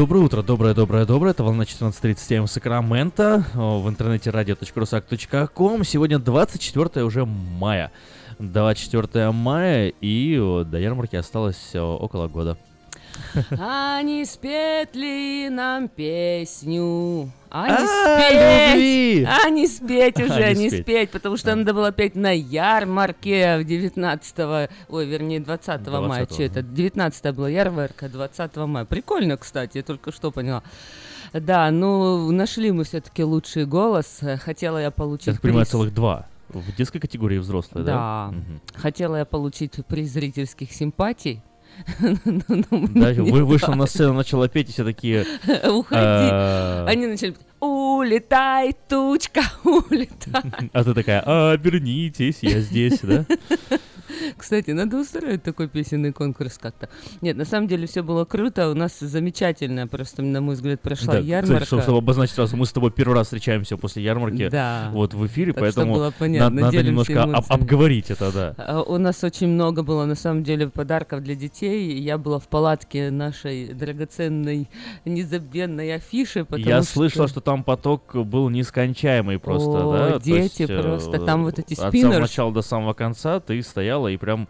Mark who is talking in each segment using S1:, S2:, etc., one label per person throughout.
S1: Доброе утро, доброе, доброе, доброе. Это волна 14.37 Сакраменто в интернете radio.rusak.com. Сегодня 24 уже мая. 24 мая, и до ярмарки осталось около года.
S2: А не спеть ли нам песню? А не
S1: А,
S2: спеть! А не спеть уже,
S1: А, не
S2: не
S1: спеть.
S2: потому что надо было петь на ярмарке в 19 ой, вернее, 20 мая,
S1: 20-го,
S2: что это, 19 была ярмарка, 20 мая. Прикольно, кстати, я только что поняла. Да, ну, нашли мы все-таки лучший голос. Хотела я получить
S1: Я так понимаю, целых два. В детской категории взрослые, да?
S2: Да.
S1: Мгм.
S2: Хотела я получить приз зрительских симпатий. Ну, ну,
S1: Да,
S2: мне
S1: вы,
S2: не
S1: вышла на сцену, начала петь, и все такие...
S2: Уходи.
S1: э,
S2: Они начали улетай, тучка, улетай.
S1: А ты такая, обернитесь, я здесь, да?
S2: Кстати, надо устроить такой песенный конкурс как-то. Нет, на самом деле все было круто. У нас замечательная, просто, на мой взгляд, прошла
S1: Да,
S2: ярмарка.
S1: кстати, чтобы, чтобы обозначить сразу, мы с тобой первый раз встречаемся после ярмарки
S2: Да.
S1: вот в эфире,
S2: Так,
S1: поэтому
S2: было
S1: на-
S2: понятно,
S1: надо
S2: делимся
S1: немножко об- обговорить это, да.
S2: А, У нас очень много было, на самом деле, подарков для детей. Я была в палатке нашей драгоценной, незабвенной афиши, потому
S1: Я
S2: что...
S1: слышал, что там поток был нескончаемый просто,
S2: О,
S1: да?
S2: Дети
S1: есть, э,
S2: просто, там вот эти
S1: От самого начала до самого конца ты стояла и прям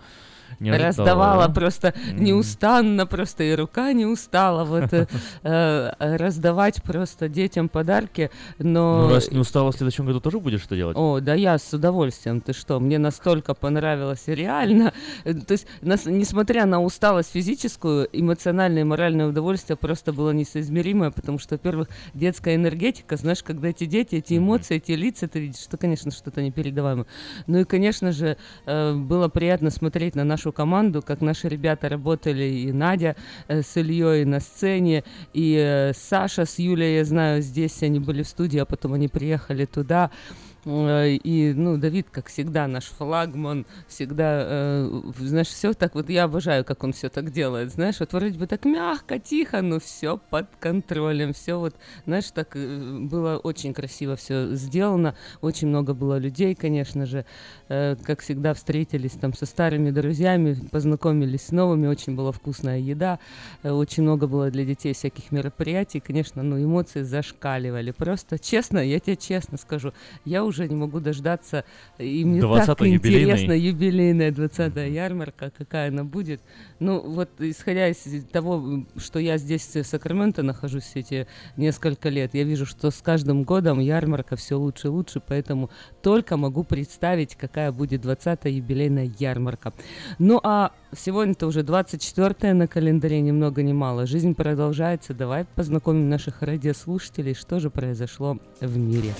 S1: не
S2: раздавала
S1: да?
S2: просто неустанно, просто и рука не устала вот э, э, раздавать просто детям подарки, но...
S1: Ну, раз не устала, в следующем году тоже будешь это делать?
S2: О, да я с удовольствием, ты что, мне настолько понравилось реально. Э, То есть, нас- несмотря на усталость физическую, эмоциональное и моральное удовольствие просто было несоизмеримое, потому что, во-первых, детская энергетика, знаешь, когда эти дети, эти эмоции, эти лица, ты видишь, что, конечно, что-то непередаваемое. Ну и, конечно же, э, было приятно смотреть на нашу команду, как наши ребята работали, и Надя э, с Ильей на сцене, и э, Саша с Юлей, я знаю, здесь они были в студии, а потом они приехали туда. Э, И, ну, Давид, как всегда, наш флагман, всегда, э, знаешь, все так вот, я обожаю, как он все так делает, знаешь, вот вроде бы так мягко, тихо, но все под контролем, все вот, знаешь, так э, было очень красиво все сделано, очень много было людей, конечно же, Э, как всегда, встретились там со старыми друзьями, познакомились с новыми, очень была вкусная еда, э, очень много было для детей всяких мероприятий, конечно, ну, эмоции зашкаливали, просто, честно, я тебе честно скажу, я уже не могу дождаться, и мне так
S1: 20-й юбилейный.
S2: интересно, юбилейная 20-я ярмарка, какая она будет, ну, вот, исходя из того, что я здесь в Сакраменто нахожусь эти несколько лет, я вижу, что с каждым годом ярмарка все лучше и лучше, поэтому только могу представить, какая будет 20-я юбилейная ярмарка. Ну а сегодня-то уже 24 на календаре, ни много ни мало. Жизнь продолжается. Давай познакомим наших радиослушателей, что же произошло в мире.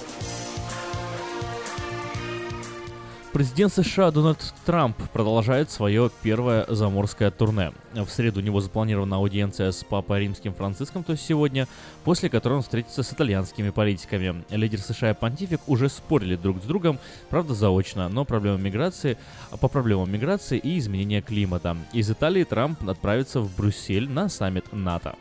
S1: Президент США Дональд Трамп продолжает свое первое заморское турне. В среду у него запланирована аудиенция с Папой Римским Франциском, то есть сегодня, после которой он встретится с итальянскими политиками. Лидер США и понтифик уже спорили друг с другом, правда заочно, но проблема миграции, по проблемам миграции и изменения климата. Из Италии Трамп отправится в Брюссель на саммит НАТО.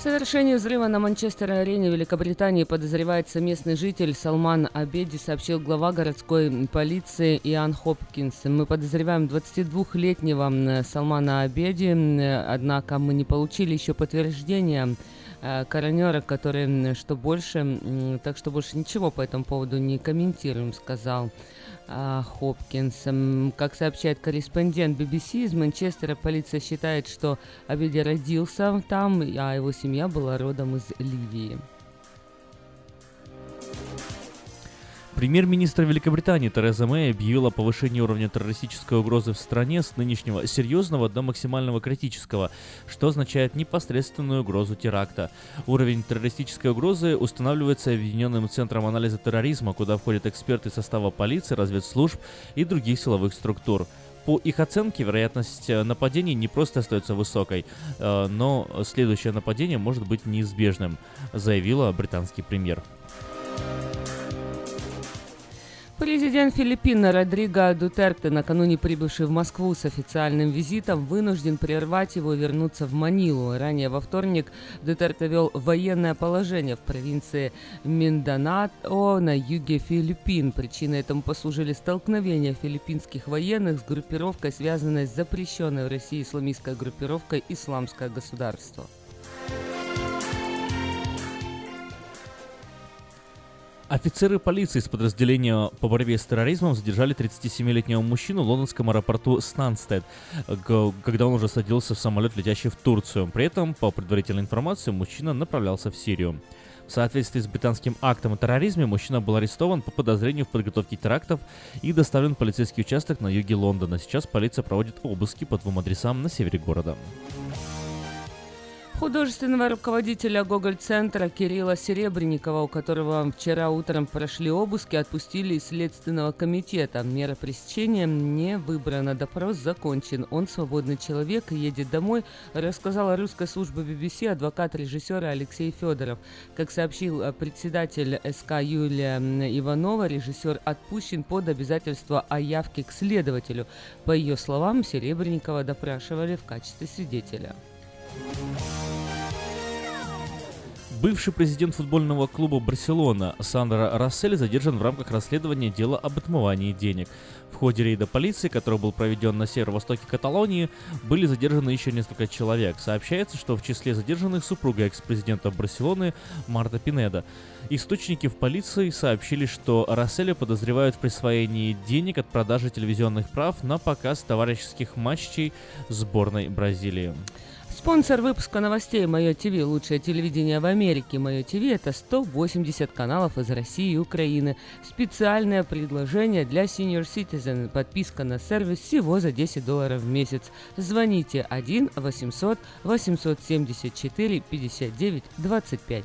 S2: В совершении взрыва на Манчестер-арене Великобритании подозревается местный житель Салман Абеди, сообщил глава городской полиции Иоанн Хопкинс. Мы подозреваем 22-летнего м, Салмана Абеди, однако мы не получили еще подтверждения э, коронера, который, м, что больше, так что больше ничего по этому поводу не комментируем, сказал а, Хопкинс. Как сообщает корреспондент BBC из Манчестера, полиция считает, что Абеди родился там, а его семья была родом из Ливии.
S1: Премьер-министр Великобритании Тереза Мэй объявила о повышении уровня террористической угрозы в стране с нынешнего серьезного до максимального критического, что означает непосредственную угрозу теракта. Уровень террористической угрозы устанавливается Объединенным центром анализа терроризма, куда входят эксперты состава полиции, разведслужб и других силовых структур. По их оценке, вероятность э, нападений не просто остается высокой, э, но следующее нападение может быть неизбежным, заявила британский премьер.
S2: Президент Филиппин Родриго Дутерте, накануне прибывший в Москву с официальным визитом, вынужден прервать его и вернуться в Манилу. Ранее во вторник Дутерте вел военное положение в провинции Минданao на юге Филиппин. Причиной этому послужили столкновения филиппинских военных с группировкой, связанной с запрещенной в России исламистской группировкой «Исламское государство».
S1: Офицеры полиции из подразделения по борьбе с терроризмом задержали 37-летнего мужчину в лондонском аэропорту Станстед, когда он уже садился в самолет, летящий в Турцию. При этом, по предварительной информации, мужчина направлялся в Сирию. В соответствии с британским актом о терроризме, мужчина был арестован по подозрению в подготовке терактов и доставлен в полицейский участок на юге Лондона. Сейчас полиция проводит обыски по двум адресам на севере города.
S2: Художественного руководителя Гоголь-центра Кирилла Серебренникова, у которого вчера утром прошли обыски, отпустили из Следственного комитета. Мера пресечения не выбрана. Допрос закончен. Он свободный человек и едет домой, рассказала русская служба BBC адвокат режиссера Алексей Федоров. Как сообщил э, председатель СК Юлия Иванова, режиссер отпущен под обязательство о явке к следователю. По ее словам, Серебренникова допрашивали в качестве свидетеля.
S1: Бывший президент футбольного клуба «Барселона» Сандра Рассель задержан в рамках расследования дела об отмывании денег. В ходе рейда полиции, который был проведен на северо-востоке Каталонии, были задержаны еще несколько человек. Сообщается, что в числе задержанных супруга экс-президента Барселоны Марта Пинеда. Источники в полиции сообщили, что Расселя подозревают в присвоении денег от продажи телевизионных прав на показ товарищеских матчей сборной Бразилии.
S2: Спонсор выпуска новостей Мое ТВ, лучшее телевидение в Америке. Мое ТВ это 180 каналов из России и Украины. Специальное предложение для Senior Citizen. Подписка на сервис всего за 10 долларов в месяц. Звоните 1 800 874 59 25.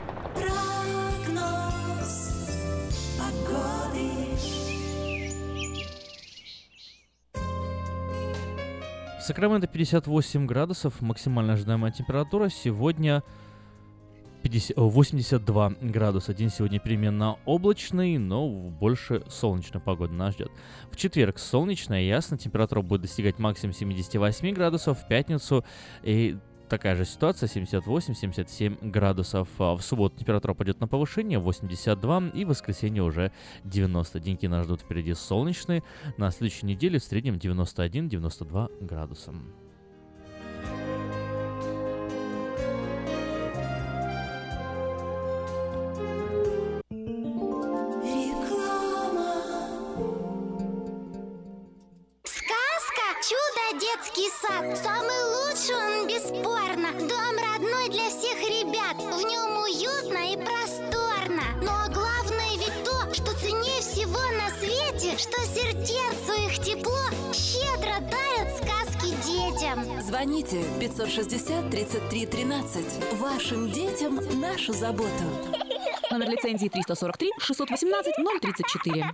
S1: Сакраменто 58 градусов, максимальная ожидаемая температура сегодня 50, 82 градуса. День сегодня переменно облачный, но больше солнечная погода нас ждет. В четверг солнечно и ясно, температура будет достигать максимум 78 градусов, в пятницу и такая же ситуация, 78-77 градусов. А в субботу температура пойдет на повышение, 82, и в воскресенье уже 90. Деньки нас ждут впереди солнечные. На следующей неделе в среднем 91-92 градуса.
S3: Звоните 560 33 13 Вашим детям нашу заботу.
S4: Номер лицензии 343 618 034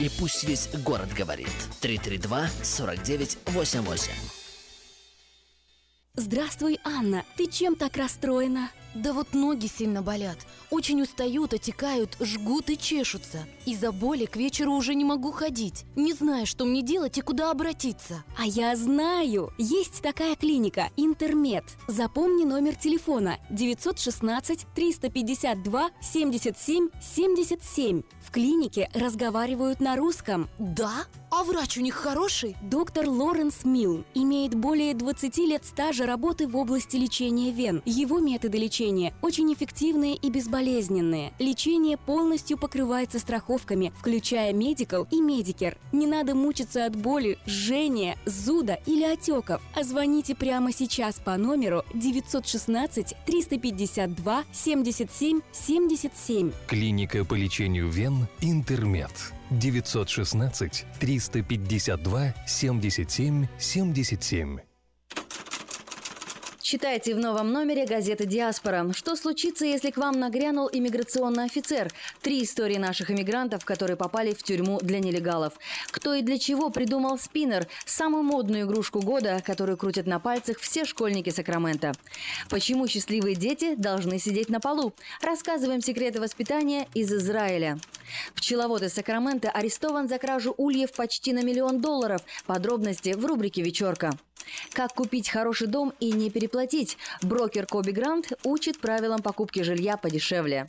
S5: И пусть весь город говорит. 332-4988.
S6: Здравствуй, Анна. Ты чем так расстроена?
S7: Да вот ноги сильно болят. Очень устают, отекают, жгут и чешутся. Из-за боли к вечеру уже не могу ходить. Не знаю, что мне делать и куда обратиться.
S6: А я знаю! Есть такая клиника «Интермед». Запомни номер телефона 916 352 77 77. В клинике разговаривают на русском.
S7: Да? А врач у них хороший?
S6: Доктор Лоренс Милл имеет более 20 лет стажа работы в области лечения вен. Его методы лечения очень эффективные и безболезненные. Лечение полностью покрывается страховками, включая Medical и Medicare. Не надо мучиться от боли, жжения, зуда или отеков. А звоните прямо сейчас по номеру 916 352 77 77.
S8: Клиника по лечению вен «Интермед». 916 352 77 77.
S9: Читайте в новом номере газеты «Диаспора». Что случится, если к вам нагрянул иммиграционный офицер? Три истории наших иммигрантов, которые попали в тюрьму для нелегалов. Кто и для чего придумал спиннер – самую модную игрушку года, которую крутят на пальцах все школьники Сакрамента. Почему счастливые дети должны сидеть на полу? Рассказываем секреты воспитания из Израиля. Пчеловод из Сакрамента арестован за кражу ульев почти на миллион долларов. Подробности в рубрике «Вечерка». Как купить хороший дом и не переплатить? Брокер Коби Грант учит правилам покупки жилья подешевле.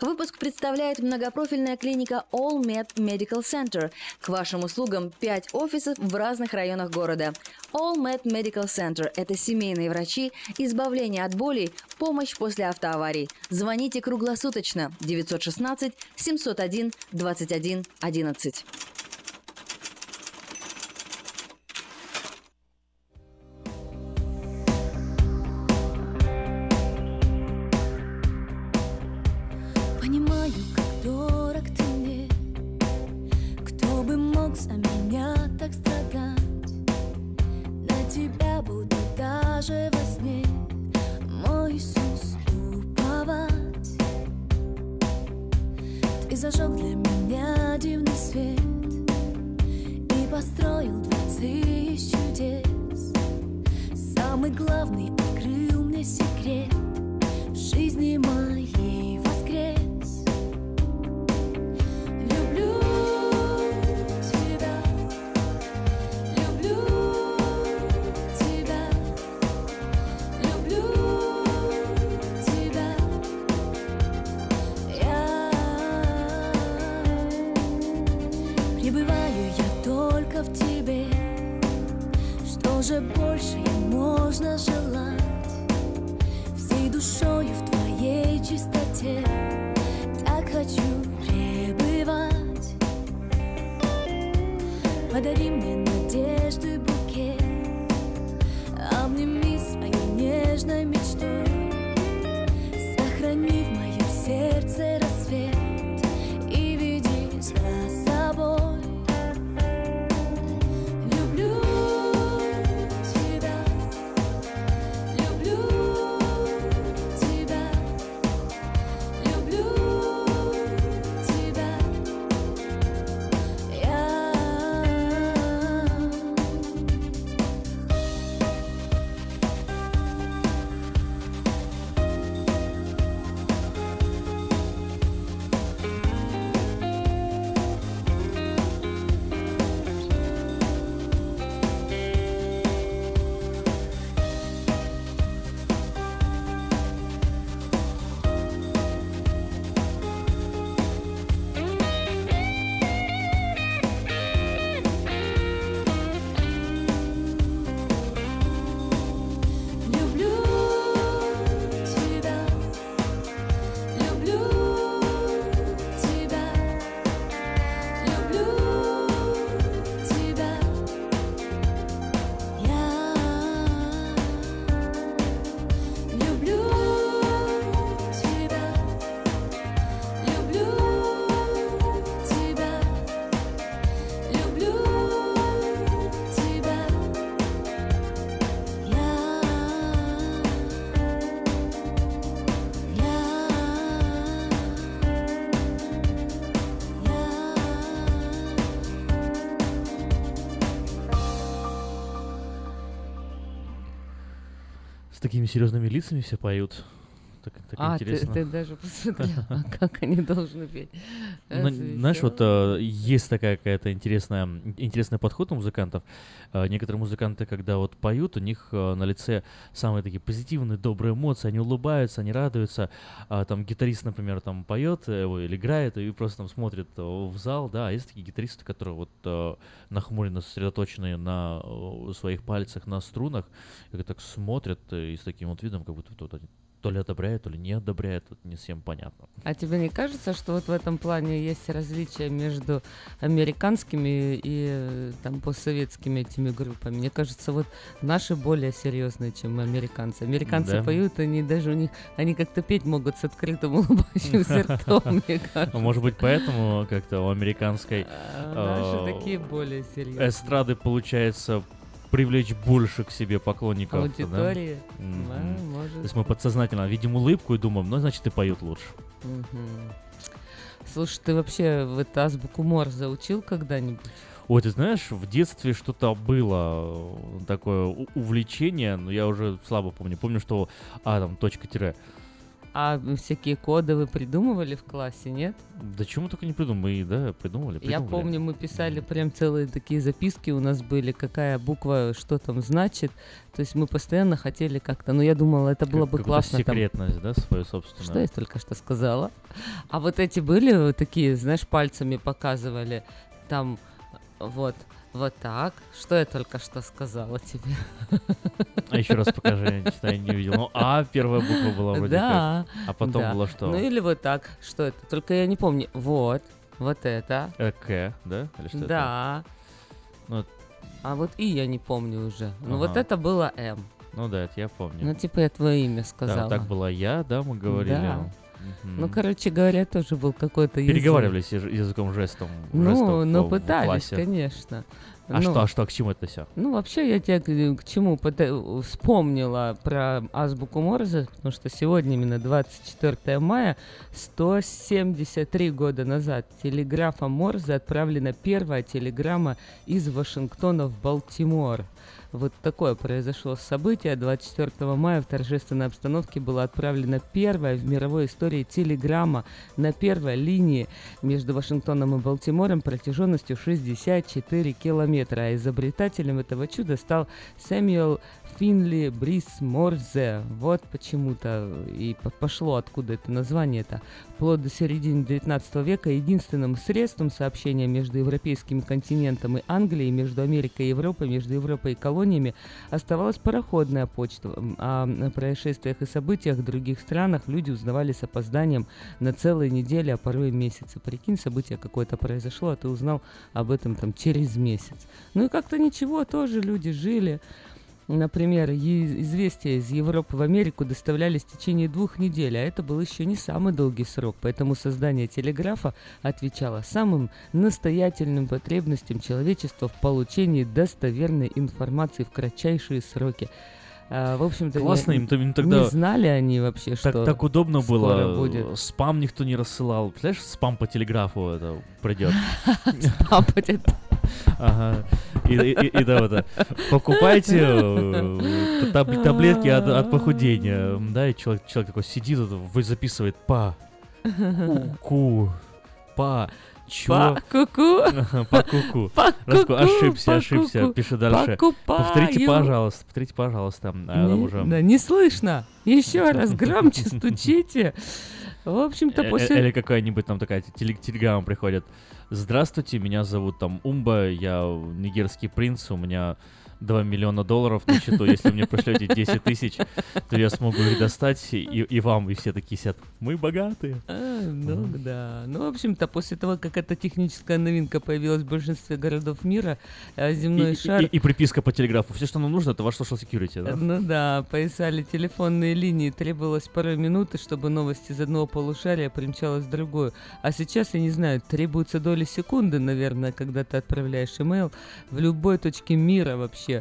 S9: Выпуск представляет многопрофильная клиника All Med Medical Center. К вашим услугам 5 офисов в разных районах города. All Med Medical Center – это семейные врачи, избавление от болей, помощь после автоаварий. Звоните круглосуточно 916 701 21 11.
S10: За меня так страдать На тебя буду даже во сне Мой Иисус уповать. Ты зажег для меня дивный свет И построил дворцы из чудес. Самый главный открыл мне секрет В жизни моей можно желать? Всей душою в твоей чистоте так хочу пребывать. Подари мне надежды букет, обними своей нежной мечтой,
S1: такими серьезными лицами все поют. Так, так
S2: а, ты,
S1: интересно.
S2: ты даже посмотрел, а как они должны петь.
S1: Ну, знаешь, вот э, есть такая какая-то интересная, интересный подход у музыкантов. Э, некоторые музыканты, когда вот поют, у них э, на лице самые такие позитивные, добрые эмоции, они улыбаются, они радуются. А там гитарист, например, там поет э, или играет, и просто там смотрит э, в зал, да, а есть такие гитаристы, которые вот э, нахмуренно сосредоточенные на э, своих пальцах, на струнах, и так смотрят э, и с таким вот видом, как будто вот они то ли одобряет, то ли не одобряет, вот не всем понятно.
S2: А тебе не кажется, что вот в этом плане есть различия между американскими и там постсоветскими этими группами? Мне кажется, вот наши более серьезные, чем американцы. Американцы
S1: Да.
S2: поют, они даже у них, они как-то петь могут с открытым улыбающимся ртом, мне кажется.
S1: Может быть, поэтому как-то у американской
S2: А наши
S1: э,
S2: такие более серьезные.
S1: эстрады получается привлечь больше к себе поклонников. да?
S2: Аудитории?
S1: Мгм.
S2: Да, может.
S1: То есть мы подсознательно видим улыбку и думаем, ну, значит, и поют лучше.
S2: Мгм. Слушай, ты вообще в эту азбуку Морзе учил когда-нибудь?
S1: Ой, ты знаешь, в детстве что-то было э, такое увлечение, но я уже слабо помню. Помню, что а, там, точка тире.
S2: А всякие коды вы придумывали в классе, нет?
S1: Да чему только не придумали, да, придумали,
S2: Я
S1: придумали.
S2: помню, мы писали прям целые такие записки у нас были, какая буква, что там значит. То есть мы постоянно хотели как-то, но я думала, это было
S1: Как-
S2: бы классно. там.
S1: секретность, да, свою собственную.
S2: Что я только что сказала? А вот эти были вот такие, знаешь, пальцами показывали, там вот, вот так. Что я только что сказала тебе?
S1: А еще раз покажи, я что я не видел. Ну, А первая буква была вроде
S2: Да.
S1: как. А потом
S2: да.
S1: было что?
S2: Ну или вот так. Что это? Только я не помню. Вот, вот это.
S1: Э, К, да? Или что это?
S2: Да.
S1: Ну,
S2: А вот и я не помню уже. Ну вот
S1: Ага.
S2: это было М.
S1: ну да, это я помню.
S2: Ну типа я твое имя
S1: Да,
S2: сказала.
S1: так была я, да, мы говорили.
S2: Да.
S1: Мгм.
S2: Ну, короче говоря, тоже был какой-то язык.
S1: Переговаривались яз- языком жестом.
S2: Ну,
S1: жестов
S2: ну
S1: в- в
S2: пытались,
S1: классе.
S2: конечно.
S1: А
S2: Ну,
S1: что, а что, к чему это все?
S2: Ну, вообще, я тебе к, чему вспомнила про азбуку Морзе, потому что сегодня, именно 24 мая, 173 года назад телеграфом Морзе отправлена первая телеграмма из Вашингтона в Балтимор. Вот такое произошло событие. 24 мая в торжественной обстановке была отправлена первая в мировой истории телеграмма на первой линии между Вашингтоном и Балтимором протяженностью 64 километра. А изобретателем этого чуда стал Сэмюэл Финли Брис Морзе. Вот почему-то и по- пошло откуда это название-то. Вплоть до середины 19 века единственным средством сообщения между европейским континентом и Англией, между Америкой и Европой, между Европой и колониями оставалась пароходная почта. А о происшествиях и событиях в других странах люди узнавали с опозданием на целые недели, а порой месяцы. Прикинь, событие какое-то произошло, а ты узнал об этом там через месяц. Ну и как-то ничего, тоже люди жили. Например, известия из Европы в Америку доставлялись в течение двух недель, а это был еще не самый долгий срок, поэтому создание телеграфа отвечало самым настоятельным потребностям человечества в получении достоверной информации в кратчайшие сроки. А, в общем-то, не-
S1: Классно, им, им тогда...
S2: не знали они вообще,
S1: Так,
S2: что
S1: так удобно было.
S2: будет.
S1: Спам никто не рассылал. Представляешь, спам по телеграфу это придет.
S2: Спам по те-
S1: Ага. И, и- и- да, вот. Покупайте э, таб- таблетки от, от похудения. Да, и человек, человек такой сидит, записывает па, ку, па, чё?
S2: Па, ку-ку.
S1: Ага, Па ку-ку.
S2: Па,
S1: Раску-
S2: ку-ку,
S1: Ошибся, ошибся. Пиши дальше. Повторите, пожалуйста, повторите, пожалуйста. А.
S2: Да, не слышно. Еще раз громче стучите. В общем-то,
S1: Э, э,
S2: после...
S1: Или какая-нибудь там такая теле- телеграмма приходит. Здравствуйте, меня зовут там Умба, я нигерский принц, у меня 2 миллиона долларов на счету. Если мне пришлете 10 тысяч, то я смогу их достать и, и вам. И все такие сидят. Мы богатые.
S2: А, ну да. Ну, в общем-то, после того, как эта техническая новинка появилась в большинстве городов мира, а,
S1: И,
S2: земной
S1: и-
S2: шар...
S1: и- и приписка по телеграфу. Все, что нам нужно, это ваш social security. Да?
S2: Ну да, поясали телефонные линии, требовалось порой минуты, чтобы новость из одного полушария примчалась в другую. А сейчас, я не знаю, требуется доли секунды, наверное, когда ты отправляешь имейл в любой точке мира вообще.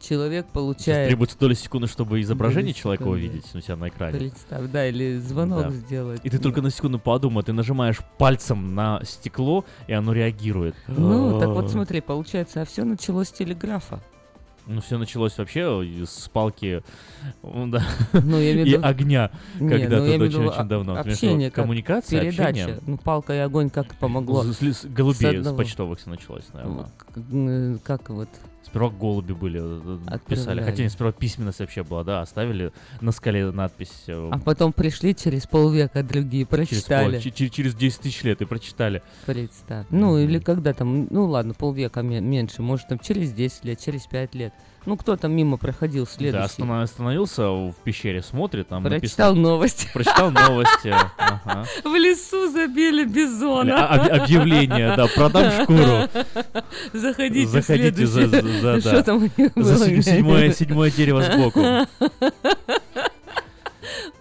S2: Человек
S1: Сейчас
S2: получает...
S1: требуется доля секунды, чтобы изображение человека увидеть у тебя на экране.
S2: Представь, да, или звонок
S1: Да.
S2: сделать.
S1: И ты только на секунду подумай, ты нажимаешь пальцем на стекло, и оно реагирует.
S2: Ну, так
S1: А.
S2: вот смотри, получается, а все началось с телеграфа.
S1: Ну, все началось вообще с палки ну, да,
S2: Ну, я имею в
S1: и
S2: виду-
S1: огня когда-то
S2: ну, виду
S1: очень-очень давно. Виду
S2: Общение, как
S1: коммуникация,
S2: передача.
S1: общение?
S2: Ну, палка и огонь как помогло.
S1: С, с- с голубей, с
S2: одного.
S1: почтовых все началось, наверное.
S2: Э, Как вот
S1: Сперва голуби были, э, э, писали.
S2: Отправляли.
S1: Хотя не сперва письменность вообще была, да, оставили на скале надпись. э,
S2: А потом пришли через полвека другие,
S1: через,
S2: прочитали.
S1: пол- че- че- через 10 тысяч лет и прочитали.
S2: Представь. Ну, или когда там, ну ладно, полвека ме- меньше, может там через 10 лет, через 5 лет. Ну, кто там мимо проходил
S1: Да,
S2: следующий.
S1: останов- остановился в пещере, смотрит, там
S2: Прочитал
S1: написано-
S2: новости.
S1: Прочитал новости. ага.
S2: В лесу забили бизона.
S1: А- об- объявление, да, продам шкуру.
S2: Заходите,
S1: Заходите за, да,
S2: Что
S1: да.
S2: там у них
S1: За
S2: было?
S1: седь- седьмое, седьмое дерево сбоку.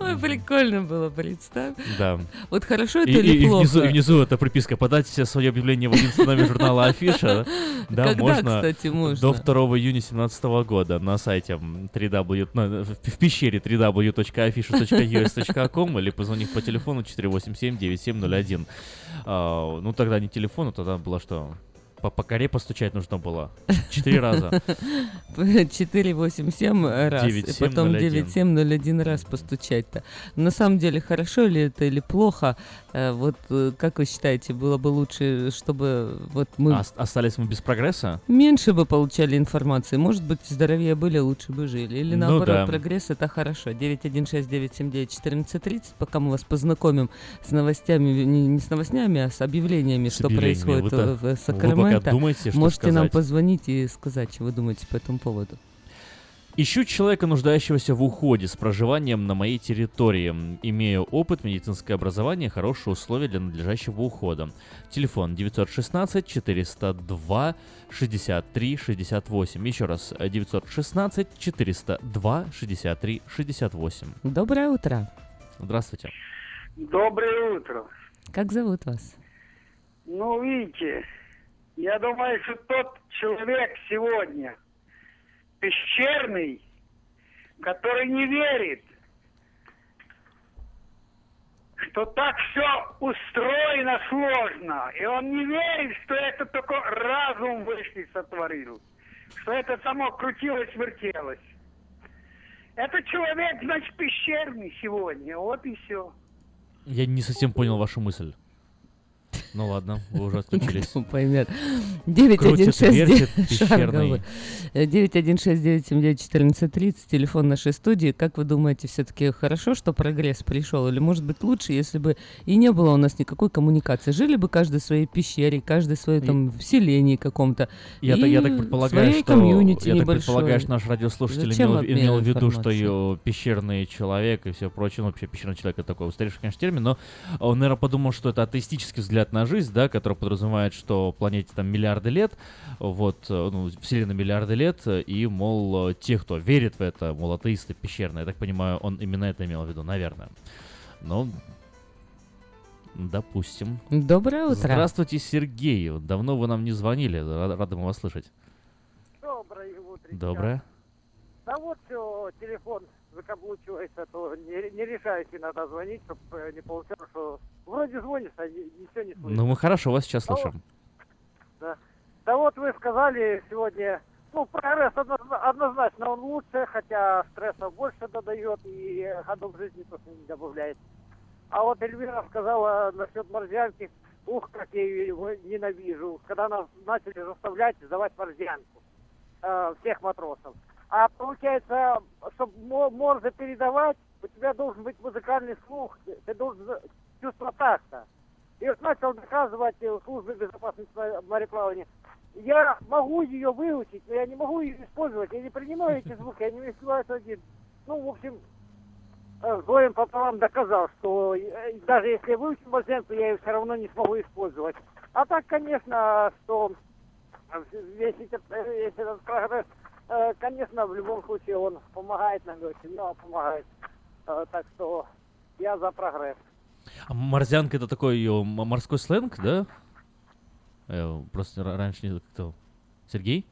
S2: Ой, прикольно было, представь.
S1: Да.
S2: Вот хорошо это
S1: И,
S2: или
S1: и- и
S2: плохо?
S1: внизу, и внизу эта приписка. Подать свое объявление в 11 номер журнала Афиша. Да,
S2: Когда,
S1: можно,
S2: кстати, можно?
S1: До 2 июня 2017 года на сайте м, 3w, ну, в, пещере www.afisha.us.com или позвонив по телефону 487-9701. А, ну, тогда не телефону, тогда было что? По, по коре постучать нужно было. Четыре раза.
S2: 487 раз, и
S1: 9701.
S2: потом 9701 раз постучать-то. На самом деле, хорошо ли это или плохо? Э, Вот э, как вы считаете, было бы лучше, чтобы вот мы
S1: Ос- остались мы без прогресса?
S2: меньше бы получали информации? Может быть, здоровее были, лучше бы жили? Или
S1: Ну
S2: наоборот,
S1: да.
S2: прогресс это хорошо? 916-979-1430, пока мы вас познакомим с новостями, не, не с новостями, а с объявлениями,
S1: С
S2: что
S1: объявлениями.
S2: происходит
S1: так-
S2: в, в Сакраменто.
S1: Пока думаете, что
S2: Можете нам
S1: сказать.
S2: позвонить и сказать, что вы думаете по этому поводу.
S1: Ищу человека, нуждающегося в уходе с проживанием на моей территории. Имею опыт, медицинское образование, хорошие условия для надлежащего ухода. Телефон 916 402 63 68. Еще раз, э, 916 402 63 68.
S2: Доброе утро.
S1: Здравствуйте.
S11: Доброе утро.
S2: Как зовут вас?
S11: Ну, видите, я думаю, что тот человек сегодня пещерный, который не верит, что так все устроено сложно, и он не верит, что это только разум вышли сотворил, что это само крутилось, вертелось. Это человек, значит, пещерный сегодня, вот и все.
S1: Я не совсем понял вашу мысль. Ну ладно, вы уже отключились.
S2: Кто поймет.
S1: Крутит, вертит,
S2: 916
S1: пещерный.
S2: 916-979-1430, телефон нашей студии. Как вы думаете, все-таки хорошо, что прогресс пришел? Или может быть лучше, если бы и не было у нас никакой коммуникации? Жили бы каждый в своей пещере, каждый в своем там в селении каком-то.
S1: Я,
S2: и
S1: так, я так предполагаю, что
S2: комьюнити
S1: я так
S2: небольшой.
S1: предполагаю, что наш радиослушатель имел, имел в виду, что ее пещерный человек и все прочее, ну вообще пещерный человек это такой устаревший, конечно, термин, но он, наверное, подумал, что это атеистический взгляд на жизнь, да, который подразумевает, что планете там миллиарды лет, вот, э, ну, вселенной миллиарды лет, э, и, мол, э, те, кто верит в это, мол, атеисты пещерные, я так понимаю, он именно это имел в виду, наверное. Ну, допустим.
S2: Доброе утро.
S1: Здравствуйте, Сергей. Давно вы нам не звонили, Рад- рады мы вас слышать.
S12: Доброе утро.
S1: Доброе.
S12: Да вот все, телефон закаблучивается, то не, не решаюсь иногда звонить, чтобы не получалось, что вроде звонишь, а ни- ничего не слышно.
S1: Ну, мы хорошо вас сейчас
S12: Да вот,
S1: слышим.
S12: Да. Да вот вы сказали сегодня, ну, прогресс однозна- однозначно он лучше, хотя стресса больше додает и годов жизни тоже не добавляет. А вот Эльвира сказала насчет морзянки, ух, как я ее ненавижу, когда нас начали заставлять сдавать морзянку э, всех матросов. А получается, чтобы морзе передавать, у тебя должен быть музыкальный слух, ты- должен за- чувство такта. И вот начал доказывать э, службе безопасности мо- мореплавания. Я могу ее выучить, но я не могу ее использовать. Я не принимаю эти звуки, я не воспеваю это один. Ну, в общем, э, Зоин пополам доказал, что э, даже если я выучу морзянку, я ее все равно не смогу использовать. А так, конечно, что весь этот, весь этот прогресс, конечно, в любом случае он помогает нам много помогает. Э, Так что я за прогресс.
S1: А морзянка это такой морской сленг, да? Э, Просто ра- раньше не как-то... Сергей?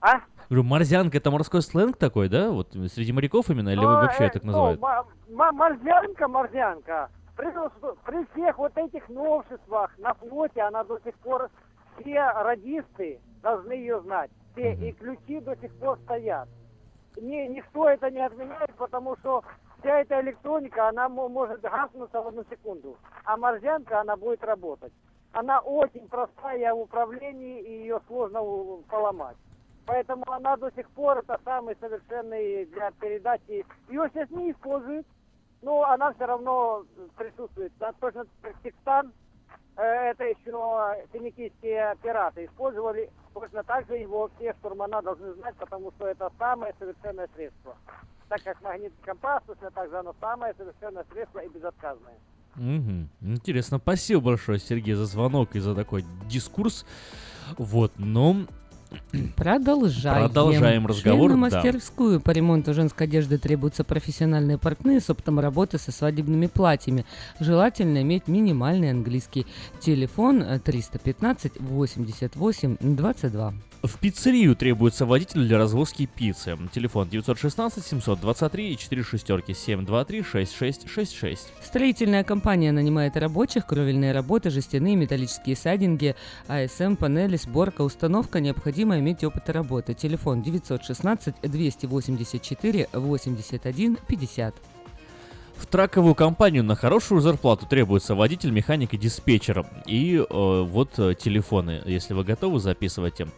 S12: А?
S1: Говорю, морзянка это морской сленг такой, да? Вот среди моряков именно, или вы
S12: Ну,
S1: вообще
S12: э,
S1: так
S12: ну,
S1: называют?
S12: ма- морзянка, морзянка. При, при всех вот этих новшествах на флоте она до сих пор все радисты должны ее знать. все, и ключи до сих пор стоят. Ни, никто это не отменяет, потому что вся эта электроника, она мо- может гаснуться в одну секунду, а морзянка, она будет работать. Она очень простая в управлении, и ее сложно поломать. Поэтому она до сих пор это самый совершенный для передачи. Ее сейчас не используют, но она все равно присутствует. Да, Точно Текстан, э, это еще финикийские пираты использовали. Точно так же его все штурмана должны знать, потому что это самое совершенное средство. Так как магнитный компас, точно так же оно самое совершенное средство и безотказное.
S1: Мгм. Интересно. Спасибо большое, Сергей, за звонок и за такой дискурс. Вот, ну...
S2: Продолжаем.
S1: Продолжаем разговор,
S2: Члену
S1: да.
S2: мастерскую по ремонту женской одежды требуются профессиональные портные с опытом работы со свадебными платьями. Желательно иметь минимальный английский. Телефон э, 315 88 22.
S1: В пиццерию требуется водитель для развозки пиццы. Телефон 916 723 и 4 шестерки 723 6666.
S2: Строительная компания нанимает рабочих, кровельные работы, жестяные, металлические сайдинги, АСМ, панели, сборка, установка. Необходимо иметь опыт работы. Телефон 916 284 81 50.
S1: В траковую компанию на хорошую зарплату требуется водитель, механик и диспетчер. И э, вот э, телефоны, если вы готовы, записывайте.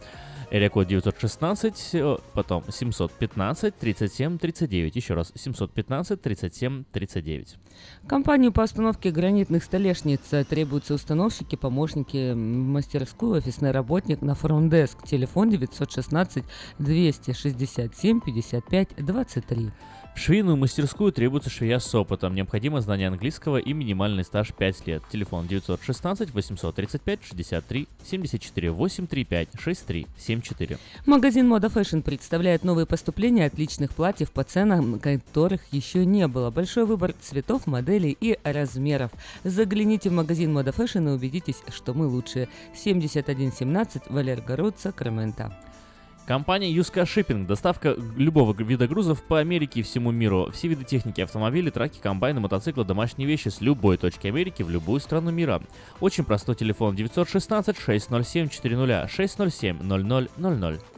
S1: Эрикод 916, э, потом 715 37 39. Еще раз, 715 37 39.
S2: Компанию по установке гранитных столешниц э, требуются установщики, помощники, мастерскую, офисный работник на фронт-деск. Телефон 916 267 55 23.
S1: Швейную мастерскую требуется швея с опытом. Необходимо знание английского и минимальный стаж 5 лет. Телефон 916 835 63 74 835 63 74.
S2: Магазин Мода Fashion представляет новые поступления отличных платьев по ценам, которых еще не было. Большой выбор цветов, моделей и размеров. Загляните в магазин Мода Fashion и убедитесь, что мы лучшие. 7117 Валер Город, Сакраменто.
S1: Компания Юска Шиппинг. Доставка любого вида грузов по Америке и всему миру. Все виды техники, автомобили, траки, комбайны, мотоциклы, домашние вещи с любой точки Америки в любую страну мира. Очень простой телефон 916 607 400 607 0000.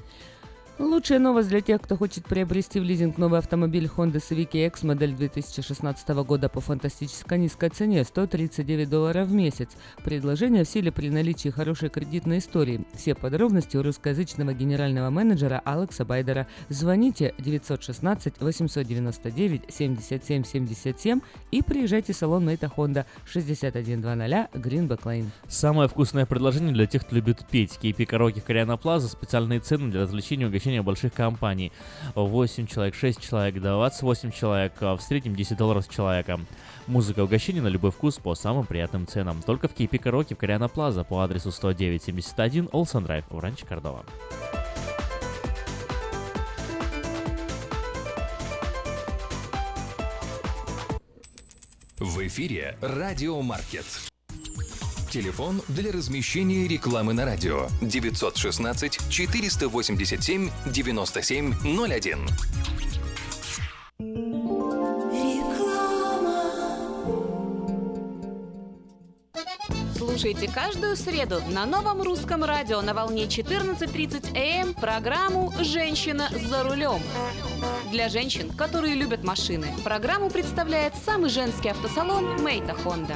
S2: Лучшая новость для тех, кто хочет приобрести в лизинг новый автомобиль Honda Civic X модель 2016 года по фантастически низкой цене 139 долларов в месяц. Предложение в силе при наличии хорошей кредитной истории. Все подробности у русскоязычного генерального менеджера Алекса Байдера. Звоните 916 899 77 77 и приезжайте в салон Мейта Honda 6100 Greenback Lane.
S1: Самое вкусное предложение для тех, кто любит петь. KP Караоке Кориана Плаза. Специальные цены для развлечения и угощения больших компаний. 8 человек, 6 человек, 28 человек. а В среднем 10 долларов с человека. Музыка и угощение на любой вкус по самым приятным ценам. Только в KP Караоке в Кориана Плаза по адресу 10971 Олсен Драйв в Ранче Кордова.
S8: В эфире «Радиомаркет». Телефон для размещения рекламы на радио 916 487 9701.
S4: Слушайте каждую среду на новом русском радио на волне 14.30 АМ программу «Женщина за рулем». Для женщин, которые любят машины, программу представляет самый женский автосалон «Мейта Хонда».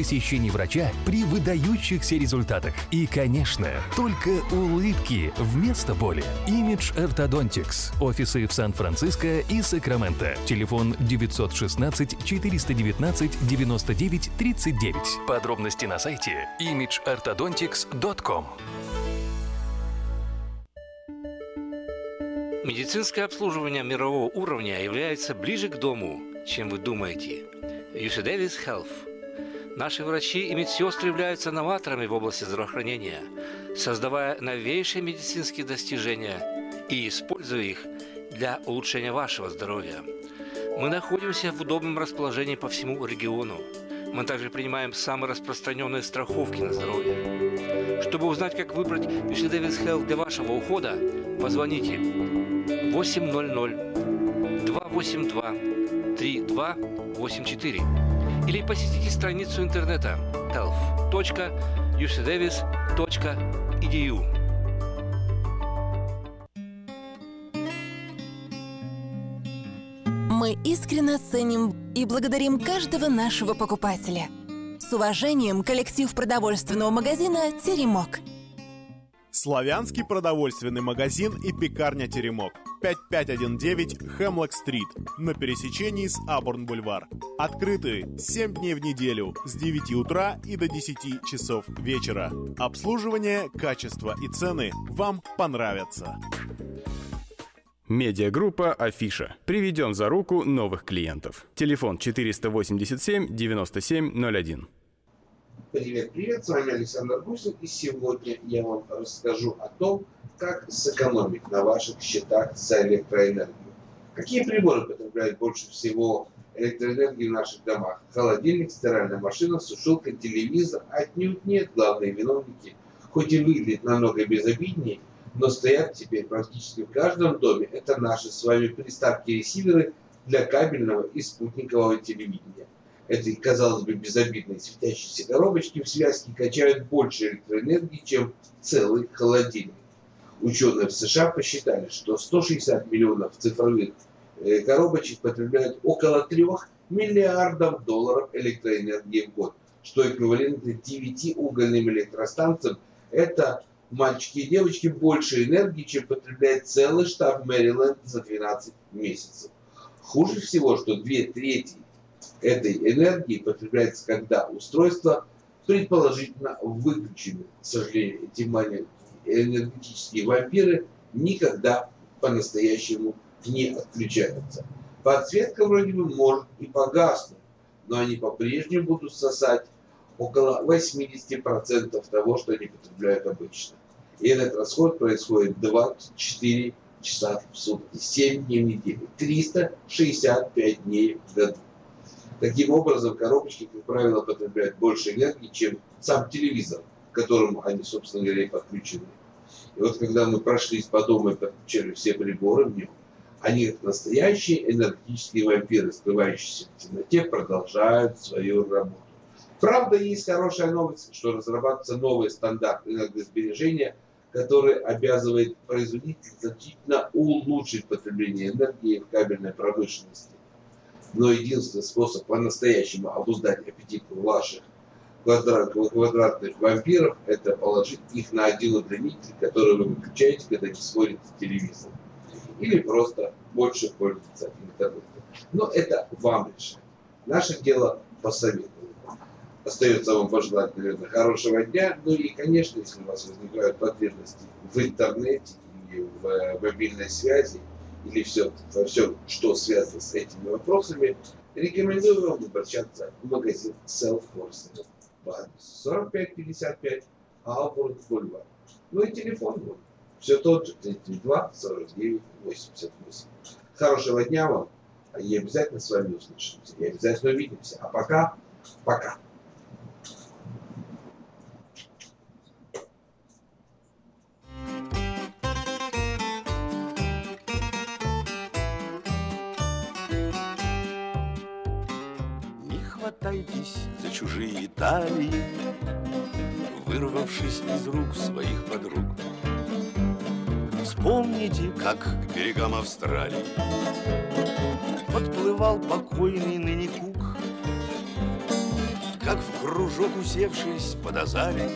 S8: посещений врача при выдающихся результатах. И, конечно, только улыбки вместо боли. Image Orthodontics. Офисы в Сан-Франциско и Сакраменто. Телефон 916 419 99 39. Подробности на сайте imageorthodontics.com.
S13: Медицинское обслуживание мирового уровня является ближе к дому, чем вы думаете. UC Davis Health. Наши врачи и медсестры являются новаторами в области здравоохранения, создавая новейшие медицинские достижения и используя их для улучшения вашего здоровья. Мы находимся в удобном расположении по всему региону. Мы также принимаем самые распространенные страховки на здоровье. Чтобы узнать, как выбрать UC Davis Health для вашего ухода, позвоните 800 282 3284 или посетите страницу интернета health.ucdavis.edu.
S6: Мы искренне ценим и благодарим каждого нашего покупателя. С уважением, коллектив продовольственного магазина «Теремок».
S14: Славянский продовольственный магазин и пекарня «Теремок». 5519 Хемлок-стрит на пересечении с Абурн-бульвар. Открыты 7 дней в неделю с 9 утра и до 10 часов вечера. Обслуживание, качество и цены вам понравятся.
S15: Медиагруппа «Афиша». Приведем за руку новых клиентов. Телефон 487 9701.
S16: Привет, привет, с вами Александр Гусев, и сегодня я вам расскажу о том, как сэкономить на ваших счетах за электроэнергию. Какие приборы потребляют больше всего электроэнергии в наших домах? Холодильник, стиральная машина, сушилка, телевизор? Отнюдь нет, главные виновники. Хоть и выглядит намного безобиднее, но стоят теперь практически в каждом доме. Это наши с вами приставки-ресиверы для кабельного и спутникового телевидения. Эти, казалось бы, безобидные светящиеся коробочки в связке качают больше электроэнергии, чем целый холодильник. Ученые в США посчитали, что 160 миллионов цифровых э, коробочек потребляют около 3 миллиардов долларов электроэнергии в год, что эквивалентно 9 угольным электростанциям. Это, мальчики и девочки, больше энергии, чем потребляет целый штат Мэриленд за 12 месяцев. Хуже всего, что две трети этой энергии потребляется, когда устройство предположительно выключено. К сожалению, эти маленькие энергетические вампиры никогда по-настоящему не отключаются. Подсветка вроде бы может и погаснуть, но они по-прежнему будут сосать около 80% того, что они потребляют обычно. И этот расход происходит 24 часа в сутки, 7 дней в неделю, 365 дней в году. Таким образом, коробочки, как правило, потребляют больше энергии, чем сам телевизор, к которому они, собственно говоря, и подключены. И вот когда мы прошлись по дому и подключили все приборы в нем, они, как настоящие энергетические вампиры, скрывающиеся в темноте, продолжают свою работу. Правда, есть хорошая новость, что разрабатывается новый стандарт энергосбережения, который обязывает производителей значительно улучшить потребление энергии в кабельной промышленности. Но единственный способ по-настоящему обуздать аппетит ваших квадрат, квадратных вампиров – это положить их на один удлинитель, который вы выключаете, когда не смотрите телевизор. Или просто больше пользоваться интернетом. Но это вам решать. Наше дело посоветовать. Остается вам пожелать, наверное, хорошего дня. Ну и, конечно, если у вас возникают потребности в интернете или в мобильной связи, или все, во всем, что связано с этими вопросами, рекомендую вам обращаться в магазин Self Force по адресу 4555 Албурн Бульвар. Ну и телефон вот. Все тот же 32 49 88. Хорошего дня вам. И обязательно с вами услышимся. И обязательно увидимся. А пока, пока.
S17: Хватайтесь за чужие талии, Вырвавшись из рук своих подруг. Вспомните, как к берегам Австралии Подплывал покойный ныне Кук, Как в кружок усевшись под азалей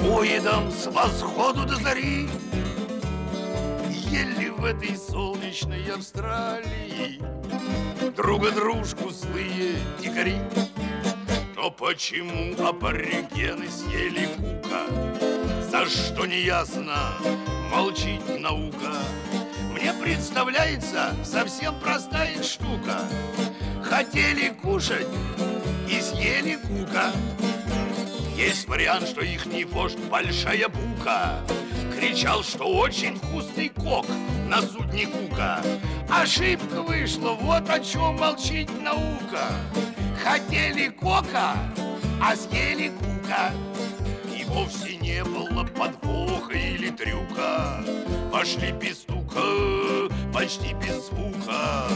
S17: Поедом с восходу до зари Ели в этой солнечной Австралии Друга дружку злые дикари. Но почему аборигены съели кука? За что не ясно, молчит наука. Мне представляется совсем простая штука. Хотели кушать и съели кука. Есть вариант, что их не вождь большая бука Кричал, что очень вкусный кок на судне Кука. Ошибка вышла, вот о чем молчит наука. Хотели кока, а съели кука. И вовсе не было подвоха или трюка. Пошли без стука, почти без звука.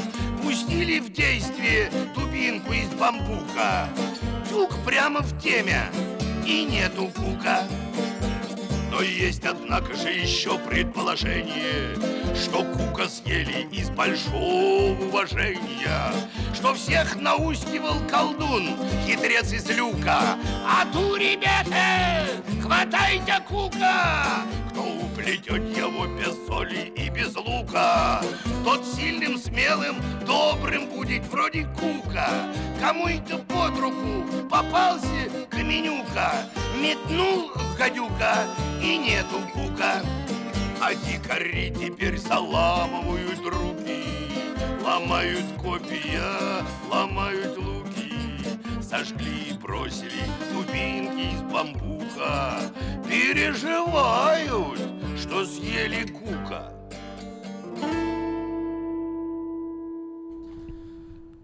S17: Пустили в действие дубинку из бамбука. Тюк прямо в теме, и нету кука но есть, однако же, еще предположение, Что Кука съели из большого уважения, Что всех наускивал колдун, хитрец из люка. А ту, ребята, хватайте Кука, Кто уплетет его без соли и без лука, Тот сильным, смелым, добрым будет вроде Кука. Кому это под руку попался Каменюка, Метнул гадюка и нету кука. А дикари теперь заламывают руки, Ломают копья, ломают луки, Сожгли и бросили дубинки из бамбука, Переживают, что съели кука.